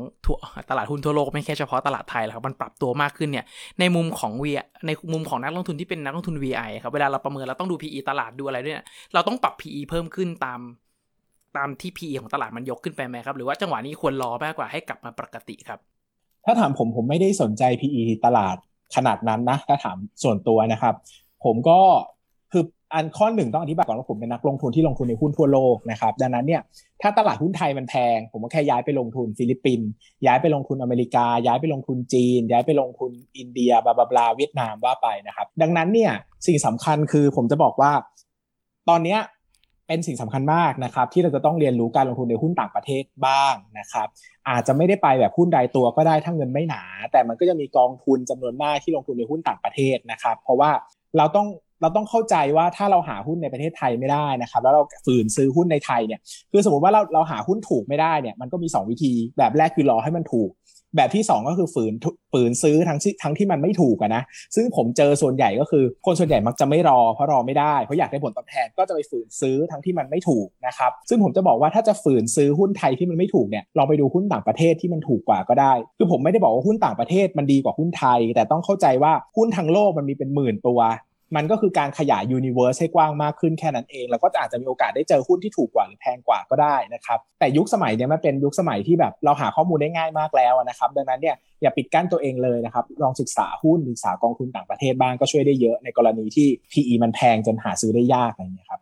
ตลาดหุ้นทั่วโลกไม่แค่เฉพาะตลาดไทยแล้วครับมันปรับตัวมากขึ้นเนี่ยในมุมของ V ในมุมของนักลงทุนที่เป็นนักลงทุน VI ครับเวลาเราประเมินเราต้องดู PE ตลาดดูอะไรด้วยเราต้องปรับ PE เพิ่มขึ้นตามตามที่ PE ของตลาดมันยกขึ้นไปไหมครับ หรือว่าจังหวะนี้ควรรอมากกว่าให้กลับมาปกติครับ
ถ้าถามผมผมไม่ได้สนใจ PE ตลาดขนาดนั้นนะ ถ้าถามส่วนตัวนะครับ ผมก็คื อันข้อหนึ่งต้องอธิบายก่อนว่าผมเป็นนักลงทุนที่ลงทุนในหุ้นทั่วโลกนะครับดังนั้นเนี่ยถ้าตลาดหุ้นไทยมันแพง ผมก็แค่ย้ายไปลงทุนฟิลิปปินส์ย้ายไปลงทุนอเมริกา ย้ายไปลงทุนจีน ย้ายไปลงทุนอินเดีย blah blah เวียดนามว่าไปนะครับ ดังนั้นเนี่ยสิ่งสำคัญคือผมจะบอกว่า ตอนนี้เป็นสิ่งสำคัญมากนะครับที่เราจะต้องเรียนรู้การลงทุนในหุ้นต่างประเทศบ้างนะครับ อาจจะไม่ได้ไปแบบหุ้นใดตัวก็ได้ถ้าเงินไม่หนา แต่มันก็จะมีกองทุนจำนวนมากที่ลงทุนในหุ้นต่างประเทศนะครับ เพราะว่าเราต้อง เราต้องเข้าใจว่าถ้าเราหาหุ้นในประเทศไทยไม่ได้นะครับ แล้วเราฝืนซื้อหุ้นในไทยเนี่ย คือสมมติว่าเราเราหาหุ้นถูกไม่ได้เนี่ยมันก็มี 2 วิธี แบบแรกคือรอให้มันถูก แบบที่ 2 ก็คือฝืนฝืนซื้อทั้งทั้งที่มันไม่ถูกนะ ซึ่งผมเจอส่วนใหญ่ก็คือคนส่วนใหญ่มักจะไม่รอเพราะรอไม่ได้เพราะอยากได้ผลตอบแทนก็จะไปฝืนซื้อทั้งที่มันไม่ถูกนะครับ ซึ่งผมจะบอกว่าถ้าจะฝืนซื้อหุ้นไทยที่มันไม่ถูกเนี่ยลองไปดูหุ้นต่างประเทศที่มันถูกกว่าก็ได้ คือผมไม่ได้บอกว่าหุ้นต่างประเทศมันดีกว่าหุ้นไทย แต่ต้องเข้าใจว่าหุ้นทางโลกมันมีเป็นหมื่นตัว มันก็คือการขยายยูนิเวอร์สให้กว้างมากขึ้นแค่นั้นเอง แล้วก็อาจจะมีโอกาสได้เจอหุ้นที่ถูกกว่าหรือแพงกว่าก็ได้นะครับ แต่ยุคสมัยเนี้ยมันเป็นยุคสมัยที่แบบเราหาข้อมูลได้ง่ายมากแล้วนะครับ ดังนั้นเนี่ยอย่าปิดกั้นตัวเองเลยนะครับ ลองศึกษาหุ้นศึกษากองทุนต่างประเทศบ้างก็ช่วยได้เยอะในกรณีที่ PE มันแพงจนหาซื้อได้ยากอะไรเงี้ยครับ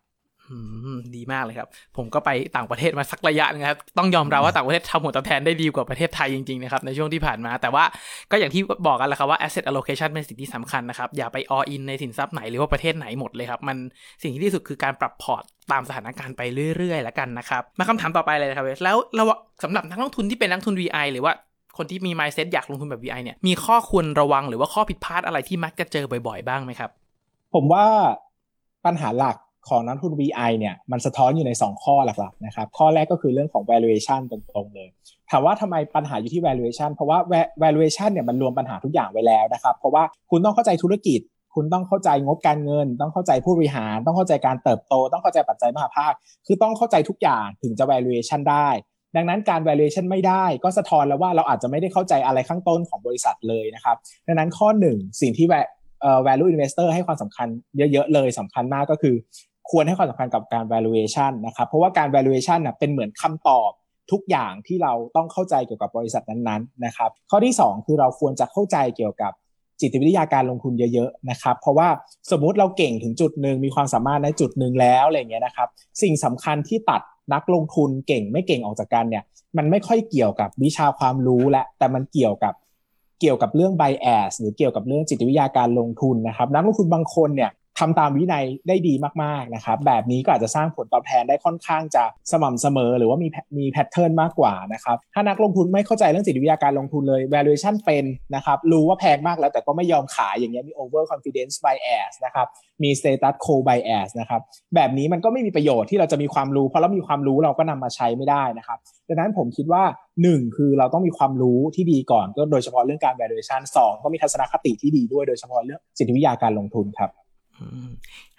ดีมากเลยครับ ผมก็ไปต่างประเทศมาสักระยะนะครับ ต้องยอมรับว่าต่างประเทศทำผลตอบแทนได้ดีกว่าประเทศไทยจริงๆนะครับในช่วงที่ผ่านมา แต่ว่าก็อย่างที่บอกกันแหละครับว่า asset allocation เป็นสิ่งที่สำคัญนะครับ อย่าไป all in ในสินทรัพย์ไหนหรือว่าประเทศไหนหมดเลยครับ มันสิ่งที่ดีสุดคือการปรับพอร์ตตามสถานการณ์ไปเรื่อยๆ แล้วกันนะครับ มาคำถามต่อไปเลยครับแล้วเราสำหรับนักลงทุนที่เป็นนักทุน VI หรือว่าคนที่มี mindset อยากลงทุนแบบ VI เนี่ย มีข้อควรระวังหรือว่าข้อผิดพลาดอะไรที่มักจะเจอบ่อยๆ บ้างไหมครับ
ผมว่าปัญหาหลัก ของนักทุน VI เนี่ยมันสะท้อนอยู่ใน 2 ข้อหลักๆนะครับข้อแรกก็คือเรื่องของ valuation ตรงๆเลย ถามว่าทำไมปัญหาอยู่ที่ valuation เพราะว่า valuation เนี่ยมันรวมปัญหาทุกอย่างไว้แล้วนะครับเพราะว่าคุณต้องเข้าใจธุรกิจ คุณต้องเข้าใจงบการเงิน ต้องเข้าใจผู้บริหาร ต้องเข้าใจการเติบโต ต้องเข้าใจปัจจัยมหาภาค คือต้องเข้าใจทุกอย่างถึงจะ valuation ได้ ดังนั้นการ valuation ไม่ได้ ก็สะท้อนแล้วว่าเราอาจจะไม่ได้เข้าใจอะไรข้างต้นของบริษัทเลยนะครับดังนั้นข้อหนึ่งสิ่งที่ value investor ให้ความสำคัญเยอะๆเลยสำคัญมากก็คือ ควรให้ความสำคัญกับการ valuation นะครับ เพราะว่าการ valuation นะเป็นเหมือนคำตอบทุกอย่างที่เราต้องเข้าใจเกี่ยวกับบริษัทนั้นๆนะครับ ข้อที่ 2 คือเราควรจะเข้าใจเกี่ยวกับจิตวิทยาการลงทุนเยอะๆนะครับ เพราะว่าสมมุติเราเก่งถึงจุดหนึ่งมีความสามารถในจุดหนึ่งแล้วอะไรเงี้ยนะครับ สิ่งสำคัญที่ตัดนักลงทุนเก่งไม่เก่งออกจากกันเนี่ยมันไม่ค่อยเกี่ยวกับวิชาความรู้และแต่มันเกี่ยวกับเกี่ยวกับเรื่อง bias หรือเกี่ยวกับเรื่องจิตวิทยาการลงทุนนะครับ นักลงทุนบางคนเนี่ย ทำตามวินัยได้ดีมากๆนะครับแบบนี้ก็อาจจะสร้างผลตอบแทนได้ค่อนข้างจะสม่ำเสมอ หรือว่ามีมีแพทเทิร์นมากกว่านะครับถ้านักลงทุนไม่เข้าใจเรื่องจิตวิทยาการลงทุนเลย valuation เป็นนะครับรู้ว่าแพงมากแล้วแต่ก็ไม่ยอมขายอย่างเงี้ยมี over confidence bias นะครับมี status quo bias นะครับแบบนี้มันก็ไม่มีประโยชน์ที่เราจะมีความรู้เพราะเรามีความรู้เราก็นำมาใช้ไม่ได้นะครับดังนั้นผมคิดว่า 1 คือเราต้องมีความรู้ที่ดีก่อนก็โดยเฉพาะเรื่องการ valuation 2 ก็มีทัศนคติที่ดีด้วยโดยเฉพาะเรื่องจิตวิทยาการลงทุนครับ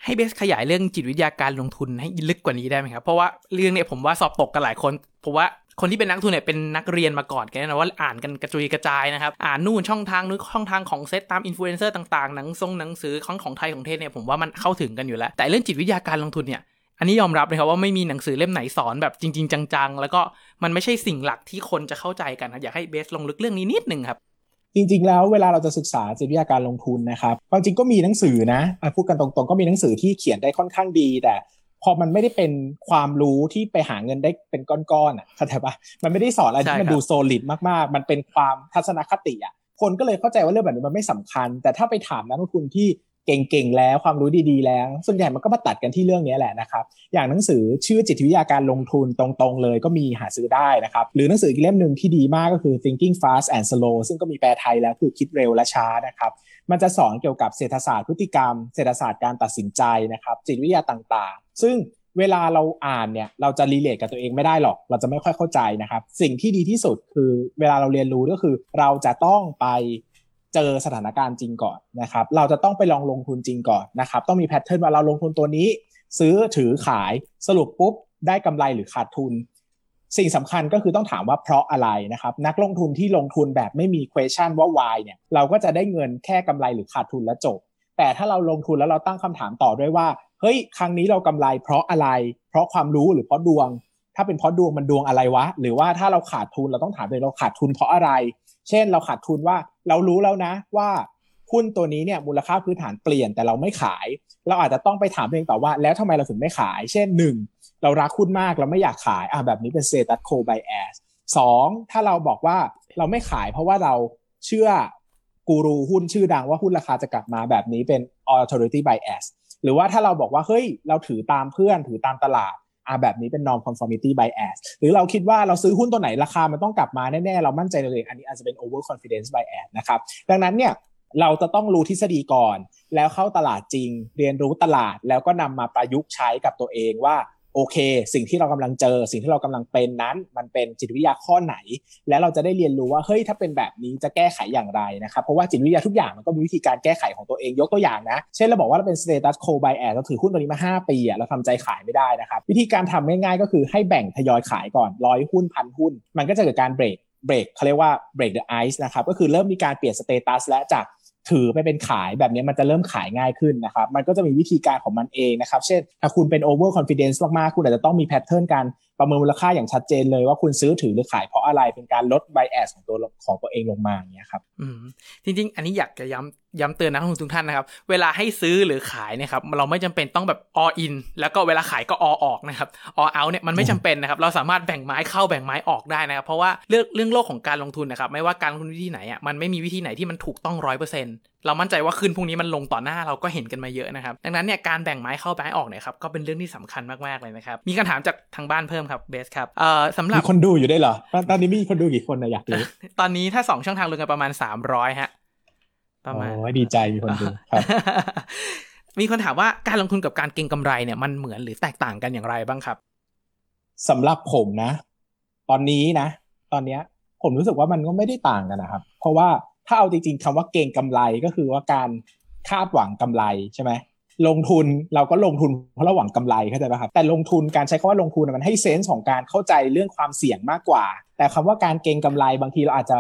ให้เบสขยายเรื่องจิตวิทยาการลงทุนให้ลึกกว่านี้ได้ไหมครับ เพราะว่าเรื่องเนี่ยผมว่าสอบตกกันหลายคนเพราะว่าคนที่เป็นนักลงทุนเนี่ยเป็นนักเรียนมาก่อนกันนะว่าอ่านกันกระจุยกระจายนะครับ อ่านนู่นช่องทางนู้นช่องทางของเซตตามอินฟลูเอนเซอร์ต่างๆ หนังทรงหนังสือของของไทยของเทศเนี่ยผมว่ามันเข้าถึงกันอยู่แล้ว แต่เรื่องจิตวิทยาการลงทุนเนี่ยอันนี้ยอมรับเลยครับว่าไม่มีหนังสือเล่มไหนสอนแบบจริง ๆ จังๆ แล้วก็มันไม่ใช่สิ่งหลักที่คนจะเข้าใจกันนะอยากให้เบสลงลึกเรื่องนี้นิดนึงครับ
จริงๆ แล้วเวลาเราจะศึกษาจิตวิทยาการลงทุนนะครับความจริงก็มีหนังสือนะพูดกันตรงๆ ก็มีหนังสือที่เขียนได้ค่อนข้างดี แต่พอมันไม่ได้เป็นความรู้ที่ไปหาเงินได้เป็นก้อนๆอะเข้าใจปะมันไม่ได้สอนอะไรที่มันดูโซลิดมากๆ มันเป็นความทัศนคติอะคนก็เลยเข้าใจว่าเรื่องแบบนี้มันไม่สำคัญ แต่ถ้าไปถามนักลงทุนที่ เก่งๆแล้วความรู้ดีๆแล้ว ส่วนใหญ่มันก็มาตัดกันที่เรื่องนี้แหละนะครับอย่างหนังสือชื่อจิตวิทยาการลงทุนตรงๆเลยก็มีหาซื้อได้นะครับหรือหนังสืออีกเล่มหนึ่งที่ดีมากก็คือ thinking fast and slow ซึ่งก็มีแปลไทยแล้วคือคิดเร็วและช้านะครับมันจะสอนเกี่ยวกับเศรษฐศาสตร์พฤติกรรม เศรษฐศาสตร์การตัดสินใจนะครับจิตวิทยาต่างๆ ซึ่งเวลาเราอ่านเนี่ยเราจะรีเลทกับตัวเองไม่ได้หรอก เราจะไม่ค่อยเข้าใจนะครับ สิ่งที่ดีที่สุดคือเวลาเราเรียนรู้ก็คือ เราจะต้องไป เจอสถานการณ์จริงก่อนนะครับ เราจะต้องไปลองลงทุนจริงก่อนนะครับ ต้องมีแพทเทิร์นว่าเราลงทุนตัวนี้ ซื้อถือขายสรุปปุ๊บ ได้กำไรหรือขาดทุน สิ่งสำคัญก็คือต้องถามว่าเพราะอะไรนะครับ นักลงทุนที่ลงทุนแบบไม่มี question ว่า why เนี่ยเราก็จะได้เงินแค่กำไรหรือขาดทุนแล้วจบ แต่ถ้าเราลงทุนแล้วเราตั้งคำถามต่อด้วยว่าเฮ้ยครั้งนี้เรากำไรเพราะอะไร เพราะความรู้หรือเพราะดวง ถ้าเป็นเพราะดวงมันดวงอะไรวะ หรือว่าถ้าเราขาดทุนเราต้องถามเลยเราขาดทุนเพราะอะไร เช่นเราขาดทุนว่า เรารู้แล้วนะว่าหุ้นตัวนี้เนี่ยมูลค่าพื้นฐานเปลี่ยนแต่เราไม่ขาย เราอาจจะต้องไปถามเองต่อว่า แล้วทำไมเราถึงไม่ขาย เช่น 1 เรารักหุ้นมากเราไม่อยากขายอะแบบนี้เป็นเซตัสโคไบแอสสองถ้าเราบอกว่าเราไม่ขายเพราะว่าเราเชื่อกูรูหุ้นชื่อดังว่าหุ้นราคาจะกลับมาแบบนี้เป็น authority bias หรือว่าถ้าเราบอกว่าเฮ้ยเราถือตามเพื่อนถือตามตลาด อ่าแบบนี้เป็น non conformity bias หรือเราคิดว่าเราซื้อหุ้นตัวไหนราคามันต้องกลับมาแน่ๆ เรามั่นใจเลยอันนี้อาจจะเป็น over confidence bias นะครับ ดังนั้นเนี่ยเราจะต้องรู้ทฤษฎีก่อน แล้วเข้าตลาดจริง เรียนรู้ตลาดแล้วก็นำมาประยุกต์ใช้กับตัวเองว่า โอเค สิ่งที่เรากำลังเจอ สิ่งที่เรากำลังเป็นนั้น มันเป็นจิตวิทยาข้อไหน แล้วเราจะได้เรียนรู้ว่าเฮ้ยถ้าเป็นแบบนี้จะแก้ไขอย่างไรนะครับเพราะว่าจิตวิทยาทุกอย่างมันก็มีวิธีการแก้ไขของตัวเองยกตัวอย่างนะ เช่นเราบอกว่าเราเป็น status quo bias เราถือหุ้นตัวนี้มา 5 ปีอะเราทำใจขายไม่ได้นะครับวิธีการทำง่ายๆก็คือให้แบ่งทยอยขายก่อนร้อยหุ้นพันหุ้น มันก็จะเกิดการเบรกเบรกเขาเรียกว่า break the ice นะครับก็คือเริ่มมีการเปลี่ยน status และจาก ถือไปเป็นขายแบบนี้มันจะเริ่มขายง่ายขึ้นนะครับ มันก็จะมีวิธีการของมันเองนะครับ เช่น ถ้าคุณเป็น over confidence มากๆ คุณอาจจะต้องมี pattern การประเมินมูลค่าอย่างชัดเจนเลยว่าคุณซื้อถือหรือขายเพราะอะไรเป็นการลด bias ของตัวของตัวเองลงมาอย่างเงี้ยครับ
อืมจริงๆ อันนี้อยากจะย้ำย้ำเตือนนักลงทุนทุกท่านนะครับ เวลาให้ซื้อหรือขายเนี่ยครับเราไม่จำเป็นต้องแบบ all in แล้วก็เวลาขายก็ all ออกนะครับ all out เนี่ยมันไม่จำเป็นนะครับ เราสามารถแบ่งไม้เข้าแบ่งไม้ออกได้นะครับ เพราะว่าเรื่องเรื่องโลกของการลงทุนนะครับ ไม่ว่าการลงทุนวิธีไหนอะมันไม่มีวิธีไหนที่มันถูกต้องร้อยเปอร์เซ็นต์เรามั่นใจว่าขึ้นพรุ่งนี้มันลงต่อหน้าเราก็เห็นกันมาเยอะนะครับ ดังนั้นเนี่ยการแบ่งไม้เข้าแบ่งออกเนี่ยครับก็เป็นเรื่องที่สำคัญมากๆเลยนะครับมีคำถามจากทางบ้านเพิ่มครับเบสครับเอ่อสำหรับ
มีคนดูอยู่ได้วยเหรอ ตอนนี้มีคนดูกี่คนนะอยากรู้
ตอนนี้ถ้าสองช่องทางรวมกันประมาณสามร้อยฮะประมาณ
โอ้ยดีใจมีคนดูครับ
มีคนถามว่าการลงทุนกับการเก็งกำไรเนี่ยมันเหมือนหรือแตกต่างกันอย่างไรบ้างครับ
สำหรับผมนะ ตอนนี้นะ ตอนเนี้ย ผมรู้สึกว่ามันก็ไม่ได้ต่างกันนะครับ เพราะว่าถ้าเอาจริงๆคำว่าเก่งกำไรก็คือว่าการคาดหวังกำไรใช่ไหม ลงทุนเราก็ลงทุนเพราะเราหวังกำไรเข้าใจป่ะครับ แต่ลงทุนการใช้คำว่าลงทุนมันให้เซนส์ของการเข้าใจเรื่องความเสี่ยงมากกว่า แต่คำว่าการเก่งกำไรบางทีเราอาจจะ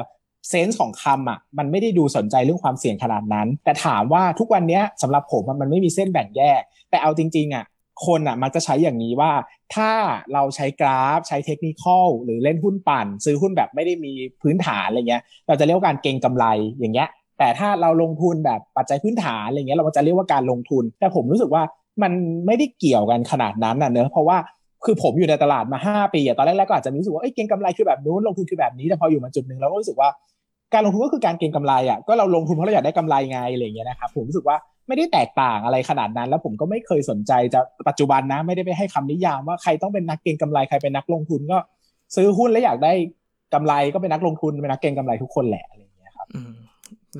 เซนส์ของคำอะมันไม่ได้ดูสนใจเรื่องความเสี่ยงขนาดนั้น แต่ถามว่าทุกวันนี้สำหรับผมมันไม่มีเส้นแบ่งแยก แต่เอาจริงๆอะคนอะมันจะใช้อย่างนี้ว่า ถ้าเราใช้กราฟ ใช้เทคนิคอลหรือเล่นหุ้นปั่น ซื้อหุ้นแบบไม่ได้มีพื้นฐานอะไรเงี้ย เราจะเรียกว่าการเก็งกำไรอย่างเงี้ย แต่ถ้าเราลงทุนแบบปัจจัยพื้นฐานอะไรเงี้ยเราจะเรียกว่าการลงทุน แต่ผมรู้สึกว่ามันไม่ได้เกี่ยวกันขนาดนั้นน่ะเนอะเพราะว่าคือผมอยู่ในตลาดมา 5 ปีอะตอนแรกๆก็อาจจะรู้สึกว่าเอ้ยเก็งกำไรคือแบบนู้นลงทุนคือแบบนี้แต่พออยู่มาจุดหนึ่งเราก็รู้สึกว่าการลงทุนก็คือการเก็งกำไรอะก็เราลงทุนเพราะเราอยากได้กำไรไงอะไรเงี้ยนะครับผมรู้สึกว่าไม่ได้แตกต่างอะไรขนาดนั้น แล้วผมก็ไม่เคยสนใจจะปัจจุบันนะไม่ได้ไปให้คำนิยามว่าใครต้องเป็นนักเก็งกำไรใครเป็นนักลงทุนก็ ซื้อหุ้นแล้วอยากได้กำไรก็เป็นนักลงทุนเป็นนักเก็งกำไรทุกคนแหละอะไรเงี้ยครับ
อื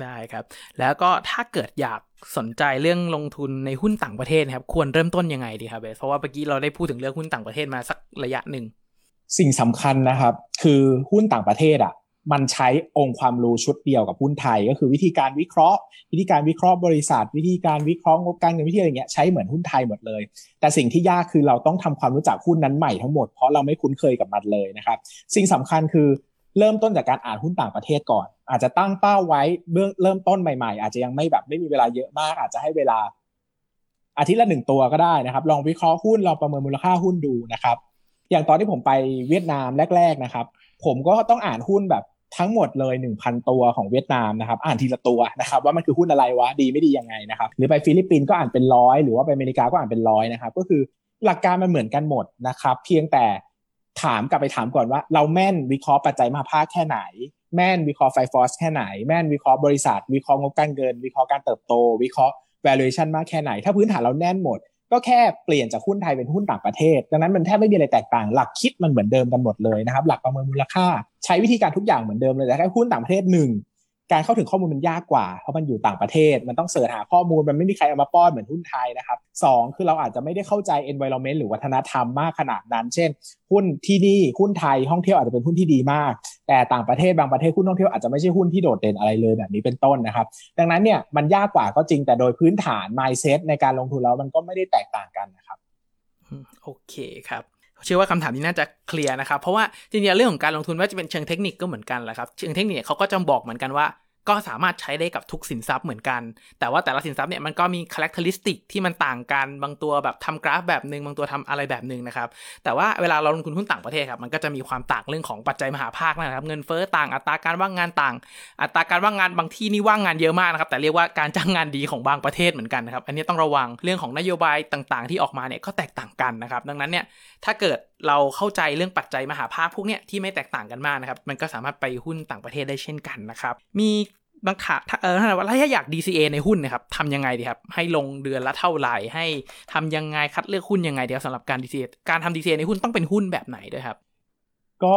ได้ครับ แล้วก็ถ้าเกิดอยากสนใจเรื่องลงทุนในหุ้นต่างประเทศนะครับ ควรเริ่มต้นยังไงดีครับเบสเพราะว่าเมื่อกี้เราได้พูดถึงเรื่องหุ้นต่างประเทศมาสักระยะหนึ่ง
สิ่งสำคัญนะครับ คือหุ้นต่างประเทศอะ มันใช้องค์ความรู้ชุดเดียวกับหุ้นไทย ก็คือวิธีการวิเคราะห์ วิธีการวิเคราะห์บริษัท วิธีการวิเคราะห์งบการเงินวิธีอะไรเงี้ยใช้เหมือนหุ้นไทยหมดเลย แต่สิ่งที่ยากคือเราต้องทำความรู้จักหุ้นนั้นใหม่ทั้งหมดเพราะเราไม่คุ้นเคยกับมันเลยนะครับ สิ่งสำคัญคือ เริ่มต้นจากการอ่านหุ้นต่างประเทศก่อน อาจจะตั้งเป้าไว้เบื้องเริ่มต้นใหม่ๆ อาจจะยังไม่แบบไม่มีเวลาเยอะมาก อาจจะให้เวลาอาทิตย์ละหนึ่งตัวก็ได้นะครับ ลองวิเคราะห์หุ้นลองประเมินมูลค่าหุ้นดูนะครับ อย่างตอนที่ผมไปเวียดนามแรก ๆนะครับ ผมก็ต้องอ่านหุ้นแบบทั้งหมดเลย 1,000 ตัวของเวียดนามนะครับ อ่านทีละตัวนะครับ ว่ามันคือหุ้นอะไรวะดีไม่ดียังไงนะครับ หรือไปฟิลิปปินส์ก็อ่านเป็นร้อยหรือว่าไปอเมริกาก็อ่านเป็นร้อยนะครับ ก็คือหลักการมันเหมือนกันหมดนะครับ เพียงแต่ ถามกลับไปถามก่อนว่า เราแม่นวิเคราะห์ปัจจัยมหภาคแค่ไหน แม่นวิเคราะห์ Five Forces แค่ไหน แม่นวิเคราะห์บริษัท วิเคราะห์งบการเงิน วิเคราะห์การเติบโต วิเคราะห์ valuation มากแค่ไหน ถ้าพื้นฐานเราแน่นหมด ก็แค่เปลี่ยนจากหุ้นไทยเป็นหุ้นต่างประเทศ ดังนั้นมันแทบไม่มีอะไรแตกต่าง หลักคิดมันเหมือนเดิมกันหมดเลยนะครับ หลักประเมินมูลค่า ใช้วิธีการทุกอย่างเหมือนเดิมเลยแต่แค่หุ้นต่างประเทศหนึ่ง การเข้าถึงข้อมูลมันยากกว่า เพราะมันอยู่ต่างประเทศ มันต้องเสิร์ชหาข้อมูล มันไม่มีใครเอามาป้อนเหมือนหุ้นไทยนะครับสองคือเราอาจจะไม่ได้เข้าใจ environment หรือวัฒนธรรมมากขนาดนั้น เช่น หุ้นที่นี่หุ้นไทยท่องเที่ยวอาจจะเป็นหุ้นที่ดีมาก แต่ต่างประเทศบางประเทศหุ้นท่องเที่ยวอาจจะไม่ใช่หุ้นที่โดดเด่นอะไรเลยแบบนี้เป็นต้นนะครับ ดังนั้นเนี่ยมันยากกว่าก็จริงแต่โดยพื้นฐาน mindset ในการลงทุนแล้วมันก็ไม่ได้แตกต่างกันนะครับ
โอเคครับเชื่อว่าคำถามนี้น่าจะเคลียร์นะครับ เพราะว่าจริงๆเรื่องของการลงทุนว่าจะเป็นเชิงเทคนิคก็เหมือนกันแหละครับ เชิงเทคนิคเขาก็จะบอกเหมือนกันว่า ก็สามารถใช้ได้กับทุกสินทรัพย์เหมือนกัน แต่ว่าแต่ละสินทรัพย์เนี่ยมันก็มีคุณลักษณะที่มันต่างกัน บางตัวแบบทำกราฟแบบหนึ่งบางตัวทำอะไรแบบหนึ่งนะครับ แต่ว่าเวลาเราลงทุนหุ้นต่างประเทศครับ มันก็จะมีความต่างเรื่องของปัจจัยมหาภาคนะครับ เงินเฟ้อต่าง อัตราการว่างงานต่าง อัตราการว่างงานบางที่นี่ว่างงานเยอะมากนะครับ แต่เรียกว่าการจ้างงานดีของบางประเทศเหมือนกันนะครับ อันนี้ต้องระวังเรื่องของนโยบายต่างๆ ที่ออกมาเนี่ยก็แตกต่างกันนะครับ ดังนั้นเนี่ยถ้าเกิดเราเข้าใจเรื่องปัจจัยมหาภาคพวกเนี้ยที่ไม่แตกต่างกันมากนะครับ มันก็สามารถไปหุ้นต่างประเทศได้เช่นกันนะครับ มี บางขาเออถ้าว่าถ้าอยาก DCA ในหุ้นนะครับทำยังไงดีครับ ให้ลงเดือนละเท่าไหร่ ให้ทำยังไงคัดเลือกหุ้นยังไงเดียวสำหรับการ DCA การทำ DCA ในหุ้นต้องเป็นหุ้นแบบไหนด้วยครับ
ก็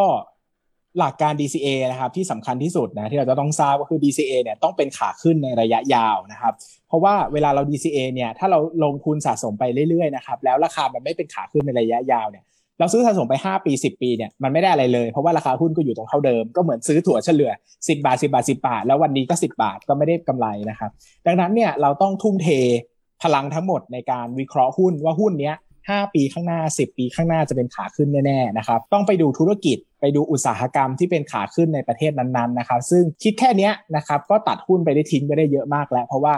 หลักการ DCA นะครับที่สำคัญที่สุดนะที่เราจะต้องทราบก็คือ DCA เนี่ยต้องเป็นขาขึ้นในระยะยาวนะครับ เพราะว่าเวลาเรา DCA เนี่ยถ้าเราลงทุนสะสมไปเรื่อยๆนะครับแล้วราคามันไม่เป็นขาขึ้นในระยะยาวเนี่ย เราซื้อสะสมไป 5 ปี 10 ปีเนี่ยมันไม่ได้อะไรเลยเพราะว่าราคาหุ้นก็อยู่ตรงเท่าเดิมก็เหมือนซื้อถั่วเฉลี่ย10 บาท 10 บาท 10 บาท แล้ววันนี้ก็ 10 บาทก็ไม่ได้กำไรนะครับ ดังนั้นเนี่ยเราต้องทุ่มเทพลังทั้งหมดในการวิเคราะห์หุ้นว่าหุ้นเนี้ย5 ปีข้างหน้า 10 ปีข้างหน้าจะเป็นขาขึ้นแน่ๆนะครับต้องไปดูธุรกิจไปดูอุตสาหกรรมที่เป็นขาขึ้นในประเทศนั้นๆนะครับซึ่งคิดแค่นี้นะครับก็ตัดหุ้นไปได้ทิ้งไปได้เยอะมากแล้วเพราะว่า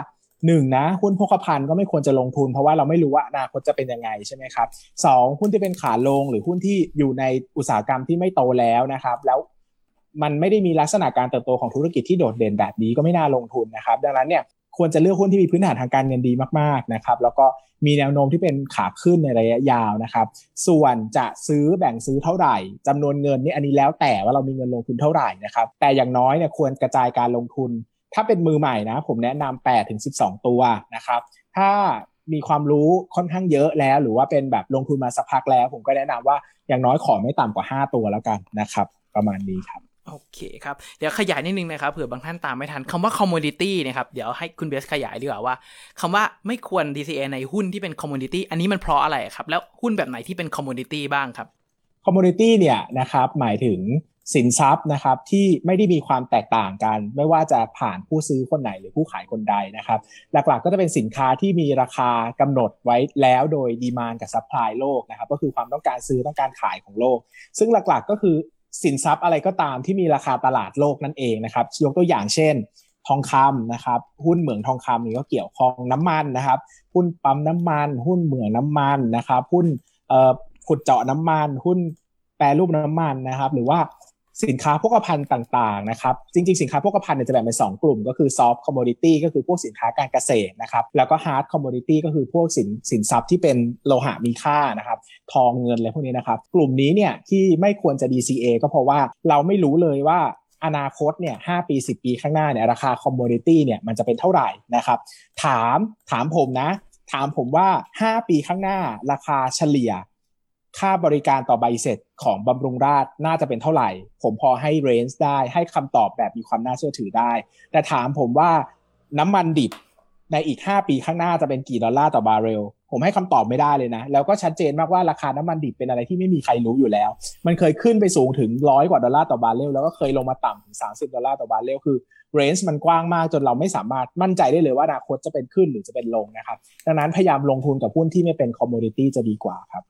หนึ่งนะหุ้นพกพันก็ไม่ควรจะลงทุน เพราะว่าเราไม่รู้ว่าอนาคตจะเป็นยังไงใช่ไหมครับสองหุ้นที่เป็นขาลงหรือหุ้นที่อยู่ในอุตสาหกรรมที่ไม่โตแล้วนะครับ แล้วมันไม่ได้มีลักษณะการเติบโตของธุรกิจที่โดดเด่นแบบนี้ก็ไม่น่าลงทุนนะครับ ดังนั้นเนี่ยควรจะเลือกหุ้นที่มีพื้นฐานทางการเงินดีมากๆนะครับ แล้วก็มีแนวโน้มที่เป็นขาขึ้นในระยะยาวนะครับ ส่วนจะซื้อแบ่งซื้อเท่าไหร่จำนวนเงินนี่อันนี้แล้วแต่ว่าเรามีเงินลงทุนเท่าไหร่นะครับ แต่อย่างน้อยเนี่ยควรกระจายการลงทุน ถ้าเป็นมือใหม่นะ ผมแนะนำ8ถึง12ตัวนะครับ ถ้ามีความรู้ค่อนข้างเยอะแล้ว หรือว่าเป็นแบบลงทุนมาสักพักแล้ว ผมก็แนะนำว่าอย่างน้อยขอไม่ต่ำกว่า 5 ตัวแล้วกันนะครับ ประมาณนี้ครับ
โอเคครับ เดี๋ยวขยายนิดนึงนะครับเผื่อบางท่านตามไม่ทันคำว่า commodity นะครับ เดี๋ยวให้คุณเบสขยายดีกว่าว่าคำว่าไม่ควร DCA ในหุ้นที่เป็น commodity อันนี้มันเพราะอะไรครับ แล้วหุ้นแบบไหนที่เป็น commodity บ้างครับ
commodity เนี่ยนะครับหมายถึง สินทรัพย์นะครับที่ไม่ได้มีความแตกต่างกัน ไม่ว่าจะผ่านผู้ซื้อคนไหนหรือผู้ขายคนใดนะครับ หลักๆก็จะเป็นสินค้าที่มีราคากำหนดไว้แล้วโดย demand กับ supply โลกนะครับก็คือความต้องการซื้อต้องการขายของโลก ซึ่งหลักๆก็คือสินทรัพย์อะไรก็ตามที่มีราคาตลาดโลกนั่นเองนะครับยกตัวอย่างเช่น ทองคำนะครับหุ้นเหมืองทองคำนี่ก็เกี่ยวข้องน้ำมันนะครับ หุ้นปั๊มน้ำมัน หุ้นเหมืองน้ำมันนะครับ หุ้นขุดเจาะน้ำมัน หุ้นแปรรูปน้ำมันนะครับ หรือว่า สินค้าพกพภัณฑ์ต่างๆนะครับจริงๆ สินค้าพกพภัณฑ์เนี่ยจะแบ่งเป็น2กลุ่ม ก็คือ soft commodity ก็คือพวกสินค้าการเกษตรนะครับแล้วก็ hard commodity ก็คือพวกสินสินทรัพย์ที่เป็นโลหะมีค่านะครับทองเงินอะไรพวกนี้นะครับกลุ่มนี้เนี่ยที่ไม่ควรจะ DCA ก็เพราะว่าเราไม่รู้เลยว่าอนาคตเนี่ย5 ปี 10 ปีข้างหน้าเนี่ยราคา commodity เนี่ยมันจะเป็นเท่าไหร่นะครับถามถามผมนะ ถามผมว่า 5 ปีข้างหน้าราคาเฉลี่ย ค่าบริการต่อใบเสร็จของบำรุงราษฎร์น่าจะเป็นเท่าไหร่ ผมพอให้ range ได้ให้คำตอบแบบมีความน่าเชื่อถือได้ แต่ถามผมว่าน้ำมันดิบในอีก 5 ปีข้างหน้าจะเป็นกี่ดอลลาร์ต่อบาร์เรล ผมให้คำตอบไม่ได้เลยนะ แล้วก็ชัดเจนมากว่าราคาน้ำมันดิบเป็นอะไรที่ไม่มีใครรู้อยู่แล้ว มันเคยขึ้นไปสูงถึงร้อยกว่าดอลลาร์ต่อบาร์เรลแล้วก็เคยลงมาต่ำถึง 30 ดอลลาร์ต่อบาร์เรลคือ range มันกว้างมากจนเราไม่สามารถมั่นใจได้เลยว่าอนาคตจะเป็นขึ้นหรือจะเป็นลงนะครับ ดังนั้นพยายามลงทุนกับหุ้นที่ไม่เป็น commodity จะดีกว่าครับ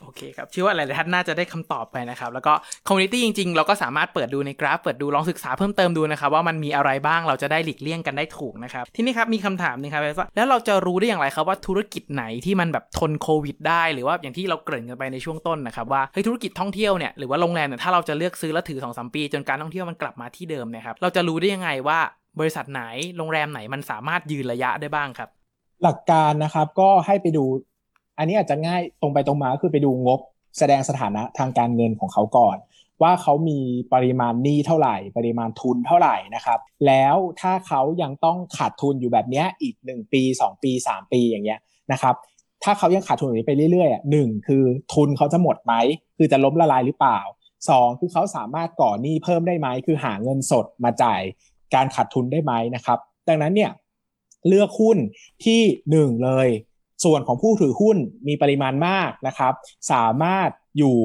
โอเคครับเชื่อว่าหลายๆท่านน่าจะได้คำตอบไปนะครับ แล้วก็ commodity จริง ๆ เราก็สามารถเปิดดูในกราฟเปิดดูลองศึกษาเพิ่มเติมดูนะครับ ว่ามันมีอะไรบ้างเราจะได้หลีกเลี่ยงกันได้ถูกนะครับ ทีนี้ครับ มีคำถามนึงครับว่าแล้วเราจะรู้ได้อย่างไรครับว่าธุรกิจไหนที่มันแบบทนโควิดได้หรือว่าอย่างที่เราเกริ่นกันไปในช่วงต้นนะครับว่าเฮ้ยธุรกิจท่องเที่ยวเนี่ยหรือว่าโรงแรมเนี่ยถ้าเราจะเลือกซื้อแล้วถือสองสมปี จนการท่องเที่ยวมันกลับมาที่เดิมนะครับเราจะรู้ได้ยังไงว่าบริษัทไหนโรงแรมไหนมันสามารถยืนระยะได้บ้างครับ
หลักการนะครับก็ให้ไปดู อันนี้อาจจะง่ายตรงไปตรงมาคือไปดูงบแสดงสถานะทางการเงินของเขาก่อน ว่าเขามีปริมาณหนี้เท่าไหร่ ปริมาณทุนเท่าไหร่นะครับ แล้วถ้าเขายังต้องขาดทุนอยู่แบบนี้อีก 1 ปี 2 ปี 3 ปีอย่างเงี้ยนะครับถ้าเขายังขาดทุนแบบนี้ไปเรื่อยๆหนึ่งคือทุนเขาจะหมดไหมคือจะล้มละลายหรือเปล่า 2 คือเขาสามารถก่อหนี้เพิ่มได้ไหมคือหาเงินสดมาจ่ายการขาดทุนได้ไหมนะครับ ดังนั้นเนี่ยเลือกหุ้นที่ 1 เลย ส่วนของผู้ถือหุ้นมีปริมาณมากนะครับ สามารถอยู่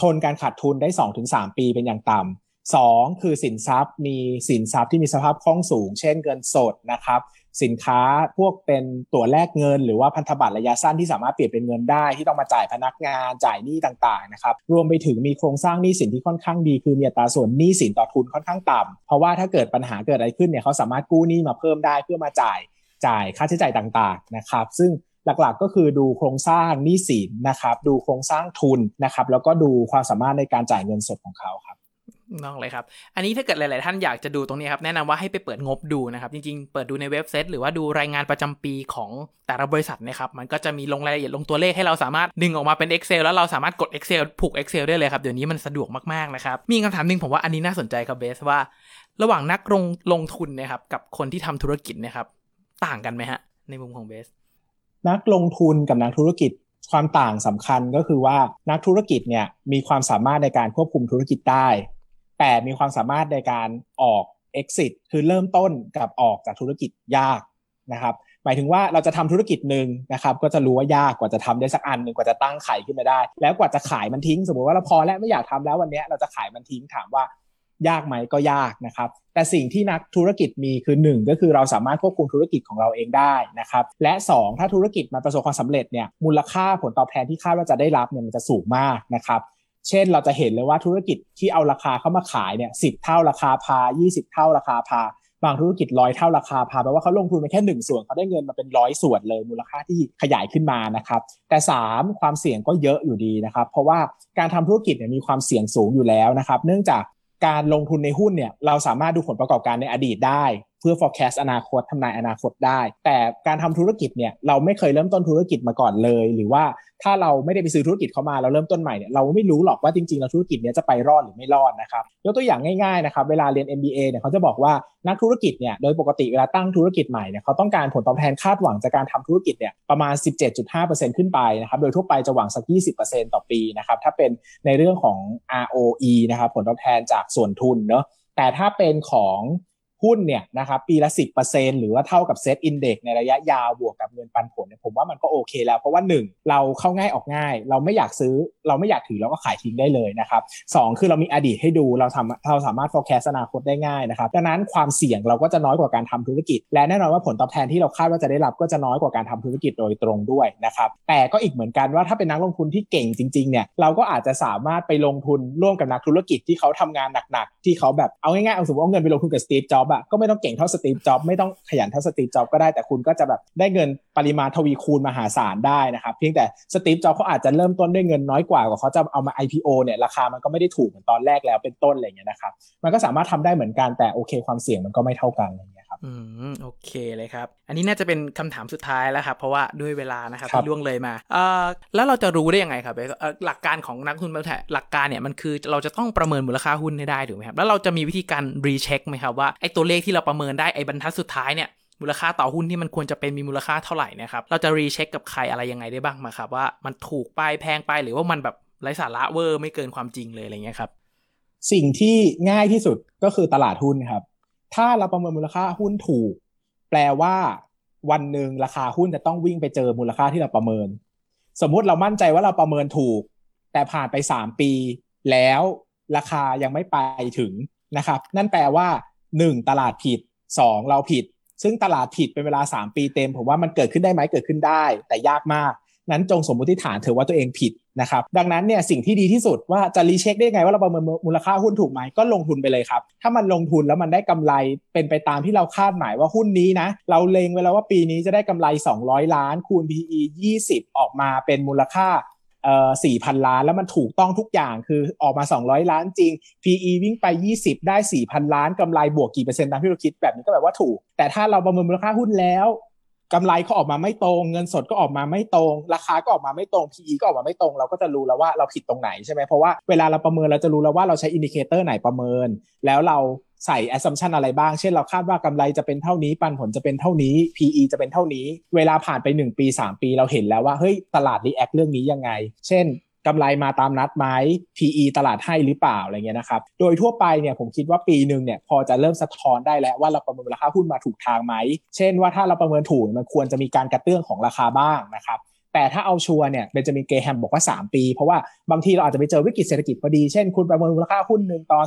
ทนการขาดทุนได้ 2-3 ปีเป็นอย่างต่ำสองคือสินทรัพย์มีสินทรัพย์ที่มีสภาพคล่องสูง เช่นเงินสดนะครับ สินค้าพวกเป็นตัวแลกเงิน หรือว่าพันธบัตรระยะสั้นที่สามารถเปลี่ยนเป็นเงินได้ที่ต้องมาจ่ายพนักงานจ่ายหนี้ต่างๆนะครับรวมไปถึงมีโครงสร้างหนี้สินที่ค่อนข้างดี คือมีอัตราส่วนหนี้สินต่อทุนค่อนข้างต่ำเพราะว่าถ้าเกิดปัญหาเกิดอะไรขึ้นเนี่ยเขาสามารถกู้หนี้มาเพิ่มได้เพื่อมาจ่ายจ่ายค่าใช้จ่ายต่างๆนะครับ ซึ่ง หลักๆ ก็คือดูโครงสร้างหนี้สินนะครับ ดูโครงสร้างทุนนะครับ แล้วก็ดูความสามารถในการจ่ายเงินสดของเขาครับ
น้องเลยครับ อันนี้ถ้าเกิดหลาย ๆ ท่านอยากจะดูตรงนี้ครับ แนะนำว่าให้ไปเปิดงบดูนะครับ จริง ๆ เปิดดูในเว็บไซต์หรือว่าดูรายงานประจำปีของแต่ละบริษัทนะครับ มันก็จะมีลงรายละเอียดลงตัวเลขให้เราสามารถดึงออกมาเป็น Excel แล้วเราสามารถกด Excel ผูก Excel ได้เลยครับ เดี๋ยวนี้มันสะดวกมาก ๆ นะครับ มีคำถามหนึ่งผมว่าอันนี้น่าสนใจครับเบสว่า ระหว่างนักลงลงทุนนะครับกับคนที่ทำธุรกิจนะครับ ต่างกันไหมฮะในมุมของเบส
นักลงทุนกับนักธุรกิจความต่างสำคัญก็คือว่านักธุรกิจเนี่ยมีความสามารถในการควบคุมธุรกิจได้ แต่มีความสามารถในการออก exit คือเริ่มต้นกับออกจากธุรกิจยากนะครับ หมายถึงว่าเราจะทำธุรกิจหนึ่งนะครับ ก็จะรู้ว่ายากกว่าจะทำได้สักอันหนึ่งกว่าจะตั้งไข่ขึ้นมาได้ แล้วกว่าจะขายมันทิ้ง สมมติว่าเราพอแล้วไม่อยากทำแล้ววันนี้เราจะขายมันทิ้งถามว่า ยากไหมก็ยากนะครับ แต่สิ่งที่นักธุรกิจมีคือ 1 ก็คือเราสามารถควบคุมธุรกิจของเราเองได้นะครับ และ 2 ถ้าธุรกิจมันประสบความสำเร็จเนี่ยมูลค่าผลตอบแทนที่คาดว่าจะได้รับเนี่ยมันจะสูงมากนะครับเช่นเราจะเห็นเลยว่าธุรกิจที่เอาราคาเข้ามาขายเนี่ยสิเท่าราคาพา 20 เท่าราคาพา บางธุรกิจร้อยเท่าราคาพาแปลว่าเขาลงทุนไปแค่หนึ่งส่วนเขาได้เงินมาเป็นร้อยส่วนเลยมูลค่าที่ขยายขึ้นมานะครับแต่ 3 ความเสี่ยงก็เยอะอยู่ดีนะครับ เพราะว่าการทำธุรกิจเนี่ยมีความเสี่ยงสูงอยู่แล้วนะครับ เนื่องจาก การลงทุนในหุ้นเนี่ยเราสามารถดูผลประกอบการในอดีตได้ เพื่อ forecast อนาคตทำนายอนาคตได้ แต่การทำธุรกิจเนี่ยเราไม่เคยเริ่มต้นธุรกิจมาก่อนเลย หรือว่าถ้าเราไม่ได้ไปซื้อธุรกิจเข้ามาเราเริ่มต้นใหม่เนี่ยเราไม่รู้หรอกว่าจริงๆเราธุรกิจเนี้ยจะไปรอดหรือไม่รอดนะครับยกตัวอย่างง่ายๆนะครับเวลาเรียน MBA เนี่ยเขาจะบอกว่านักธุรกิจเนี่ยโดยปกติเวลาตั้งธุรกิจใหม่เนี่ยเขาต้องการผลตอบแทนคาดหวังจากการทำธุรกิจเนี่ยประมาณ 17.5%ขึ้นไปนะครับโดยทั่วไปจะหวังสัก 20%ต่อปีนะครับถ้าเป็นในเรื่องของ ROE นะครับผลตอบแทนจากส่วนทุนเนาะแต่ถ้าเป็นของ หุ้นเนี่ยนะครับปีละ 10%หรือว่าเท่ากับเซตอินเด็กในระยะยาวบวกกับเงินปันผลเนี่ยผมว่ามันก็โอเคแล้ว เพราะว่า 1 เราเข้าง่ายออกง่าย เราไม่อยากซื้อเราไม่อยากถือเราก็ขายทิ้งได้เลยนะครับสคือเรามีอดีตให้ดูเราทำเราสามารถ forecast อนาคตได้ง่ายนะครับดังนั้นความเสี่ยงเราก็จะน้อยกว่าการทำธุรกิจ และแน่นอนว่าผลตอบแทนที่เราคาดว่าจะได้รับก็จะน้อยกว่าการทำธุรกิจโดยตรงด้วยนะครับแต่ก็อีกเหมือนกันว่าถ้าเป็นนักลงทุนที่เก่งจริงๆเนี่ยเราก็อาจจะสามารถไปลงทุนร่วมกับนักธุรกิจที่เขาทำงานหนักๆที่เขาแบบเอาง่ายๆเอาสมมติเอาเงินไปลงทุนกับสตีฟจ็อบอะก็ไม่ต้องเก่งเท่าสตีฟจ็อบไม่ต้องขยันเท่าสตีฟจ็อบก็ได้แต่คุณก็จะแบบได้เงินปริมาณทวีคูณมหาศาลได้นะครับเพียงแต่สตีฟจ็อบเขาอาจจะเริ่มต้นด้วยเงินน้อยกว่า กว่าเขาจะเอามา IPO เนี่ยราคามันก็ไม่ได้ถูกเหมือนตอนแรกแล้วเป็นต้นอะไรเงี้ยนะครับมันก็สามารถทำได้เหมือนกันแต่โอเคความเสี่ยงมันก็ไม่เท่ากันอะไรเงี้ย
อืมโอเคเลยครับ อันนี้น่าจะเป็นคำถามสุดท้ายแล้วครับ เพราะว่าด้วยเวลานะครับที่ล่วงเลยมาเอ่อแล้วเราจะรู้ได้ยังไงครับหลักการของนักทุนบางแหลักการเนี่ยมันคือเราจะต้องประเมินมูลค่าหุ้นให้ได้ถูกไหมครับ แล้วเราจะมีวิธีการรีเช็คไหมครับว่าไอ้ตัวเลขที่เราประเมินได้ไอ้บรรทัดสุดท้ายเนี่ยมูลค่าต่อหุ้นที่มันควรจะเป็นมีมูลค่าเท่าไหร่นะครับ เราจะรีเช็คกับใครอะไรยังไงได้บ้างมาครับว่ามันถูกไปแพงไปหรือว่ามันแบบไร้สาระเวอร์ไม่เกินความจริงเลยอะไรเงี้ยครับ
สิ่งที่ง่ายที่สุดก็คือตลาดหุ้นครับ ถ้าเราประเมินมูลค่าหุ้นถูก แปลว่า วันหนึ่งราคาหุ้นจะต้องวิ่งไปเจอมูลค่าที่เราประเมิน สมมุติเรามั่นใจว่าเราประเมินถูก แต่ผ่านไปสามปี แล้วราคายังไม่ไปถึงนะครับ นั่นแปลว่าหนึ่งตลาดผิดสองเราผิด ซึ่งตลาดผิดเป็นเวลา3ปีเต็ม ผมว่ามันเกิดขึ้นได้ไหมเกิดขึ้นได้ แต่ยากมาก นั้นจงสมมติฐานเถอะว่าตัวเองผิดนะครับดังนั้นเนี่ยสิ่งที่ดีที่สุดว่าจะรีเช็คได้ไงว่าเราประเมินมูลค่าหุ้นถูกไหมก็ลงทุนไปเลยครับถ้ามันลงทุนแล้วมันได้กำไรเป็นไปตามที่เราคาดหมายว่าหุ้นนี้นะเราเลงไว้แล้วว่าปีนี้จะได้กำไร 200 ล้าน คูณ PE 20 ออกมาเป็นมูลค่าเอ่อสี่พันล้านแล้วมันถูกต้องทุกอย่างคือออกมา 200 ล้านจริง PE วิ่งไป 20 ได้ 4,000 ล้านกำไรบวกกี่เปอร์เซ็นต์ตามที่เราคิดแบบนี้ก็แบบว่าถูก แต่ถ้าเราประเมินมูลค่าหุ้นแล้ว กำไรเขาออกมาไม่ตรง เงินสดก็ออกมาไม่ตรง ราคาก็ออกมาไม่ตรง PE ก็ออกมาไม่ตรง เราก็จะรู้แล้วว่าเราผิดตรงไหนใช่ไหมเพราะว่าเวลาเราประเมินเราจะรู้แล้วว่าเราใช้ indicator ไหนประเมิน แล้วเราใส่ assumption อะไรบ้าง เช่นเราคาดว่ากำไรจะเป็นเท่านี้ ปันผลจะเป็นเท่านี้ PE จะเป็นเท่านี้ เวลาผ่านไป 1 ปี 3 ปีเราเห็นแล้วว่า เฮ้ย ตลาด react เรื่องนี้ยังไง เช่น กำไรมาตามนัดไหม PE ตลาดให้หรือเปล่าอะไรเงี้ยนะครับ โดยทั่วไปเนี่ยผมคิดว่าปีหนึ่งเนี่ยพอจะเริ่มสะท้อนได้แล้วว่าเราประเมินราคาหุ้นมาถูกทางไหม เช่นว่าถ้าเราประเมินถูกมันควรจะมีการกระเตื้องของราคาบ้างนะครับ แต่ถ้าเอาชัวร์เนี่ยเบนจามินเกรแฮมบอกว่า 3 ปี เพราะว่าบางทีเราอาจจะไปเจอวิกฤตเศรษฐกิจพอดี เช่นคุณประเมินราคาหุ้นหนึ่งตอน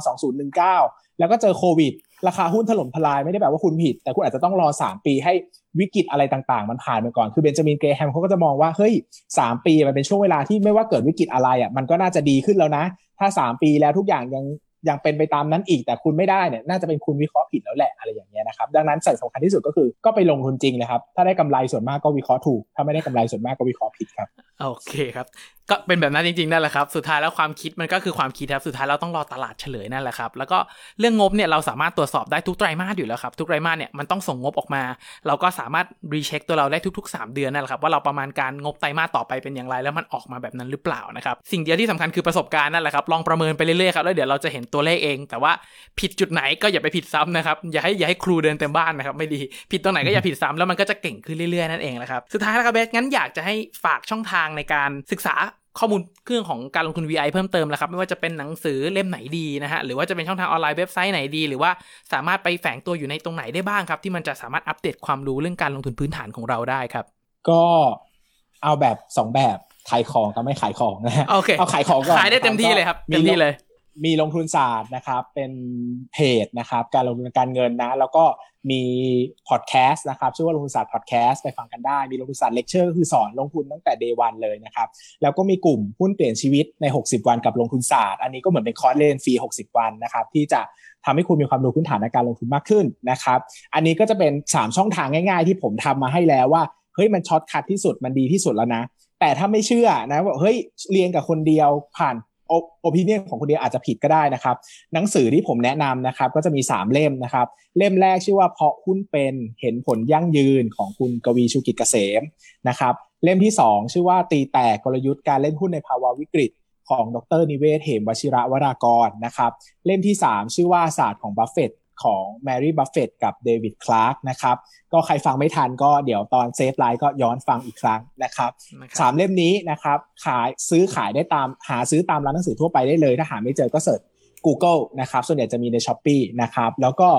2019 แล้วก็เจอโควิด ราคาหุ้นถล่มทลายไม่ได้แบบว่าคุณผิด แต่คุณอาจจะต้องรอ 3 ปีให้วิกฤตอะไรต่างๆ มันผ่านไปก่อน คือเบนจามินเกแฮมเขาก็จะมองว่าเฮ้ยสามปีมันเป็นช่วงเวลาที่ไม่ว่าเกิดวิกฤตอะไรอะมันก็น่าจะดีขึ้นแล้วนะ ถ้า 3 ปีแล้วทุกอย่างยัง ยังเป็นไปตามนั้นอีกแต่คุณไม่ได้เนี่ยน่าจะเป็นคุณวิเคราะห์ผิดแล้วแหละอะไรอย่างเงี้ยนะครับดังนั้นสิ่งสำคัญที่สุดก็คือก็ไปลงทุนจริงเลยครับถ้าได้กำไรส่วนมากก็วิเคราะห์ถูก ถ้าไม่ได้กำไรส่วนมากก็วิเคราะห์ผิดครับ
โอเคครับก็เป็นแบบนั้นจริงๆนั่นแหละครับ สุดท้ายแล้วความคิดมันก็คือความคิดครับสุดท้ายเราต้องรอตลาดเฉลยนั่นแหละครับ แล้วก็เรื่องงบเนี่ยเราสามารถตรวจสอบได้ทุกไตรมาสอยู่แล้วครับ ทุกไตรมาสเนี่ยมันต้องส่งงบออกมา เราก็สามารถรีเช็คตัวเราได้ทุก ๆ 3 เดือนนั่นแหละครับว่าเราประมาณการงบไตรมาสต่อไปเป็นอย่างไร แล้วมันออกมาแบบนั้นหรือเปล่านะครับ สิ่งเดียวที่สำคัญคือประสบการณ์นั่นแหละครับลองประเมินไปเรื่อยๆครับแล้วเดี๋ยวเราจะเห็นตัวเลขเอง แต่ว่าผิดจุดไหนก็อย่าไปผิดซ้ำนะครับอย่าให้อย่าให้ครูเดินเต็มบ้านนะครับไม่ดีผิดตรงไหนก็อย่าผิดซ้ำแล้วมันก็จะเก่งขึ้นเรื่อยๆนั่นเองแหละครับสุดท้ายแล้วครับเบสงั้นอยากจะให้ฝากช่องทางในการศึกษา ข้อมูลเครื่องของการลงทุน VI เพิ่มเติมแล้วครับ ไม่ว่าจะเป็นหนังสือเล่มไหนดีนะฮะ หรือว่าจะเป็นช่องทางออนไลน์เว็บไซต์ไหนดี หรือว่าสามารถไปแฝงตัวอยู่ในตรงไหนได้บ้างครับ ที่มันจะสามารถอัปเดตความรู้เรื่องการลงทุนพื้นฐานของเราได้ครับ
ก็เอาแบบ 2 แบบขายของกับไม่ขายของนะฮะ
โอเค
เอาขายของก่อน
ขายได้เต็มที่เลยครับเต็มที่เลย
มีลงทุนศาสตร์นะครับ เป็นเพจนะครับ การลงทุนการเงินนะ แล้วก็มีพอดแคสต์นะครับ ชื่อว่าลงทุนศาสตร์พอดแคสต์ไปฟังกันได้ มีลงทุนศาสตร์เลคเชอร์ก็คือสอนลงทุนตั้งแต่ day one เลยนะครับ แล้วก็มีกลุ่มหุ้นเปลี่ยนชีวิตใน 60 วันกับลงทุนศาสตร์ อันนี้ก็เหมือนเป็นคอร์สเรียนฟรี 60 วันนะครับ ที่จะทำให้คุณมีความรู้พื้นฐานในการลงทุนมากขึ้นนะครับ อันนี้ก็จะเป็น 3 ช่องทางง่าย ๆ ที่ผมทำมาให้แล้วว่า เฮ้ย มัน shortcut ที่สุด มันดีที่สุดแล้วนะ แต่ถ้าไม่เชื่อนะว่าเฮ้ย เรียนกับคนเดียวผ่าน opinion ของคนเดียวอาจจะผิดก็ได้นะครับ หนังสือที่ผมแนะนำนะครับ ก็จะมี 3 เล่มนะครับ เล่มแรกชื่อว่าเพาะหุ้นเป็นเห็นผลยั่งยืนของคุณกวีชูกิจเกษมนะครับ เล่มที่ 2 ชื่อว่าตีแตกกลยุทธ์การเล่นหุ้นในภาวะวิกฤตของดรนิเวศเหมวชิระวรากรนะครับ เล่มที่ 3 ชื่อว่าศาสตร์ของบัฟเฟต ของแมรี่บัฟเฟตต์กับเดวิดคลาร์กนะครับ ก็ใครฟังไม่ทันก็เดี๋ยวตอนเซฟไลน์ก็ย้อนฟังอีกครั้งนะครับสามเล่มนี้นะครับ ขายซื้อขายได้ตามหาซื้อตามร้านหนังสือทั่วไปได้เลย ถ้าหาไม่เจอก็ search Google นะครับ ส่วนใหญ่จะมีใน Shopee นะครับ แล้วก็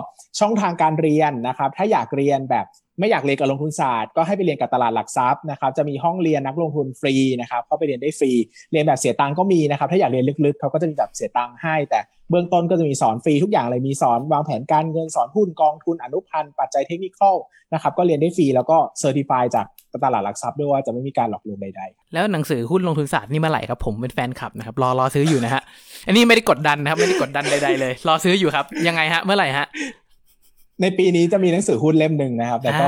ช่องทางการเรียนนะครับ ถ้าอยากเรียนแบบไม่อยากเรียนกับลงทุนศาสตร์ก็ให้ไปเรียนกับตลาดหลักทรัพย์นะครับ จะมีห้องเรียนนักลงทุนฟรีนะครับเข้าไปเรียนได้ฟรี เรียนแบบเสียตังก็มีนะครับ ถ้าอยากเรียนลึกๆเขาก็จะมีแบบเสียตังให้ แต่ เบื้องต้นก็จะมีสอนฟรีทุกอย่างเลยมีสอนวางแผนการเงินสอนหุ้นกองทุนอนุพันธ์ปัจจัยเทคนิคนะครับก็เรียนได้ฟรีแล้วก็ certify จากตลาดหลักทรัพย์ด้วยว่าจะไม่มีการหลอกลวงใด
ๆ แล้วหนังสือหุ้นลงทุนศาสตร์นี่เมื่อไหร่ครับผมเป็นแฟนคลับนะครับรอรอซื้ออยู่นะฮะอันนี้ไม่ได้กดดันนะครับไม่ได้กดดันใดๆเลย รอซื้ออยู่ครับ ยังไงฮะเมื่อไหร่ฮะ
ในปีนี้จะมีหนังสือหุ้นเล่มหนึ่งนะครับ แต่ก็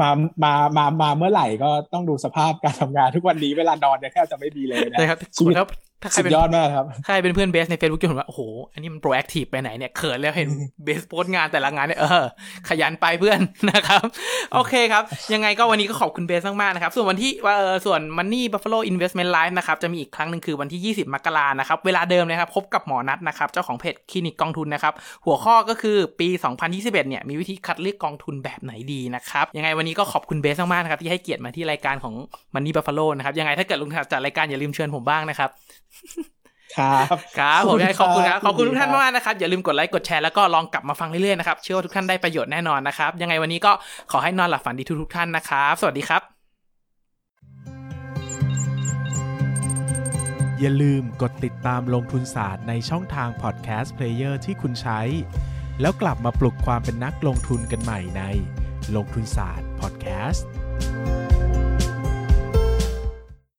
มามามามาเมื่อไหร่ก็ต้องดูสภาพการทำงานทุกวันนี้เวลานอนเนี่ยแทบจะไม่ดีเลยนะ
ชีวิต
ถ้าใครเป็นยอดมากครับ
ใครเป็นเพื่อนเบสใน Facebook จะเห็นว่า โอ้โห อันนี้มัน proactive ไปไหนเนี่ย เขินแล้วเห็นเบสโพสงานแต่ละงานเนี่ย เออ ขยันไปเพื่อนนะครับ โอเคครับ ยังไงก็วันนี้ก็ขอบคุณเบสมากๆนะครับ ส่วนวันที่ว่าเออส่วน Money Buffalo Investment Live นะครับ จะมีอีกครั้งหนึ่งคือวันที่ 20 มกรานะครับ เวลาเดิมเลยครับ พบกับหมอนัทนะครับ เจ้าของเพจคลินิกกองทุนนะครับ หัวข้อก็คือปี 2021 เนี่ยมีวิธีคัดเลือกกองทุนแบบไหนดีนะครับ ยังไงวันนี้ก็ขอบคุณเบสมากๆนะครับที่ให้เกียรติมาที่รายการของ Money Buffalo นะครับยังไงถ้าเกิดลุงจัดรายการอย่าลืมเชิญผมบ้างนะครับ
ครับ
ครับผมขอบคุณครับขอบคุณทุกท่านมากนะครับอย่าลืมกดไลค์กดแชร์แล้วก็ลองกลับมาฟังเรื่อยๆนะครับเชื่อว่าทุกท่านได้ประโยชน์แน่นอนนะครับยังไงวันนี้ก็ขอให้นอนหลับฝันดีทุกๆท่านนะครับ สวัสดีครับ
อย่าลืมกดติดตามลงทุนศาสตร์ในช่องทางพอดแคสต์เพลเยอร์ที่คุณใช้ แล้วกลับมาปลุกความเป็นนักลงทุนกันใหม่ในลงทุนศาสตร์พอดแคสต์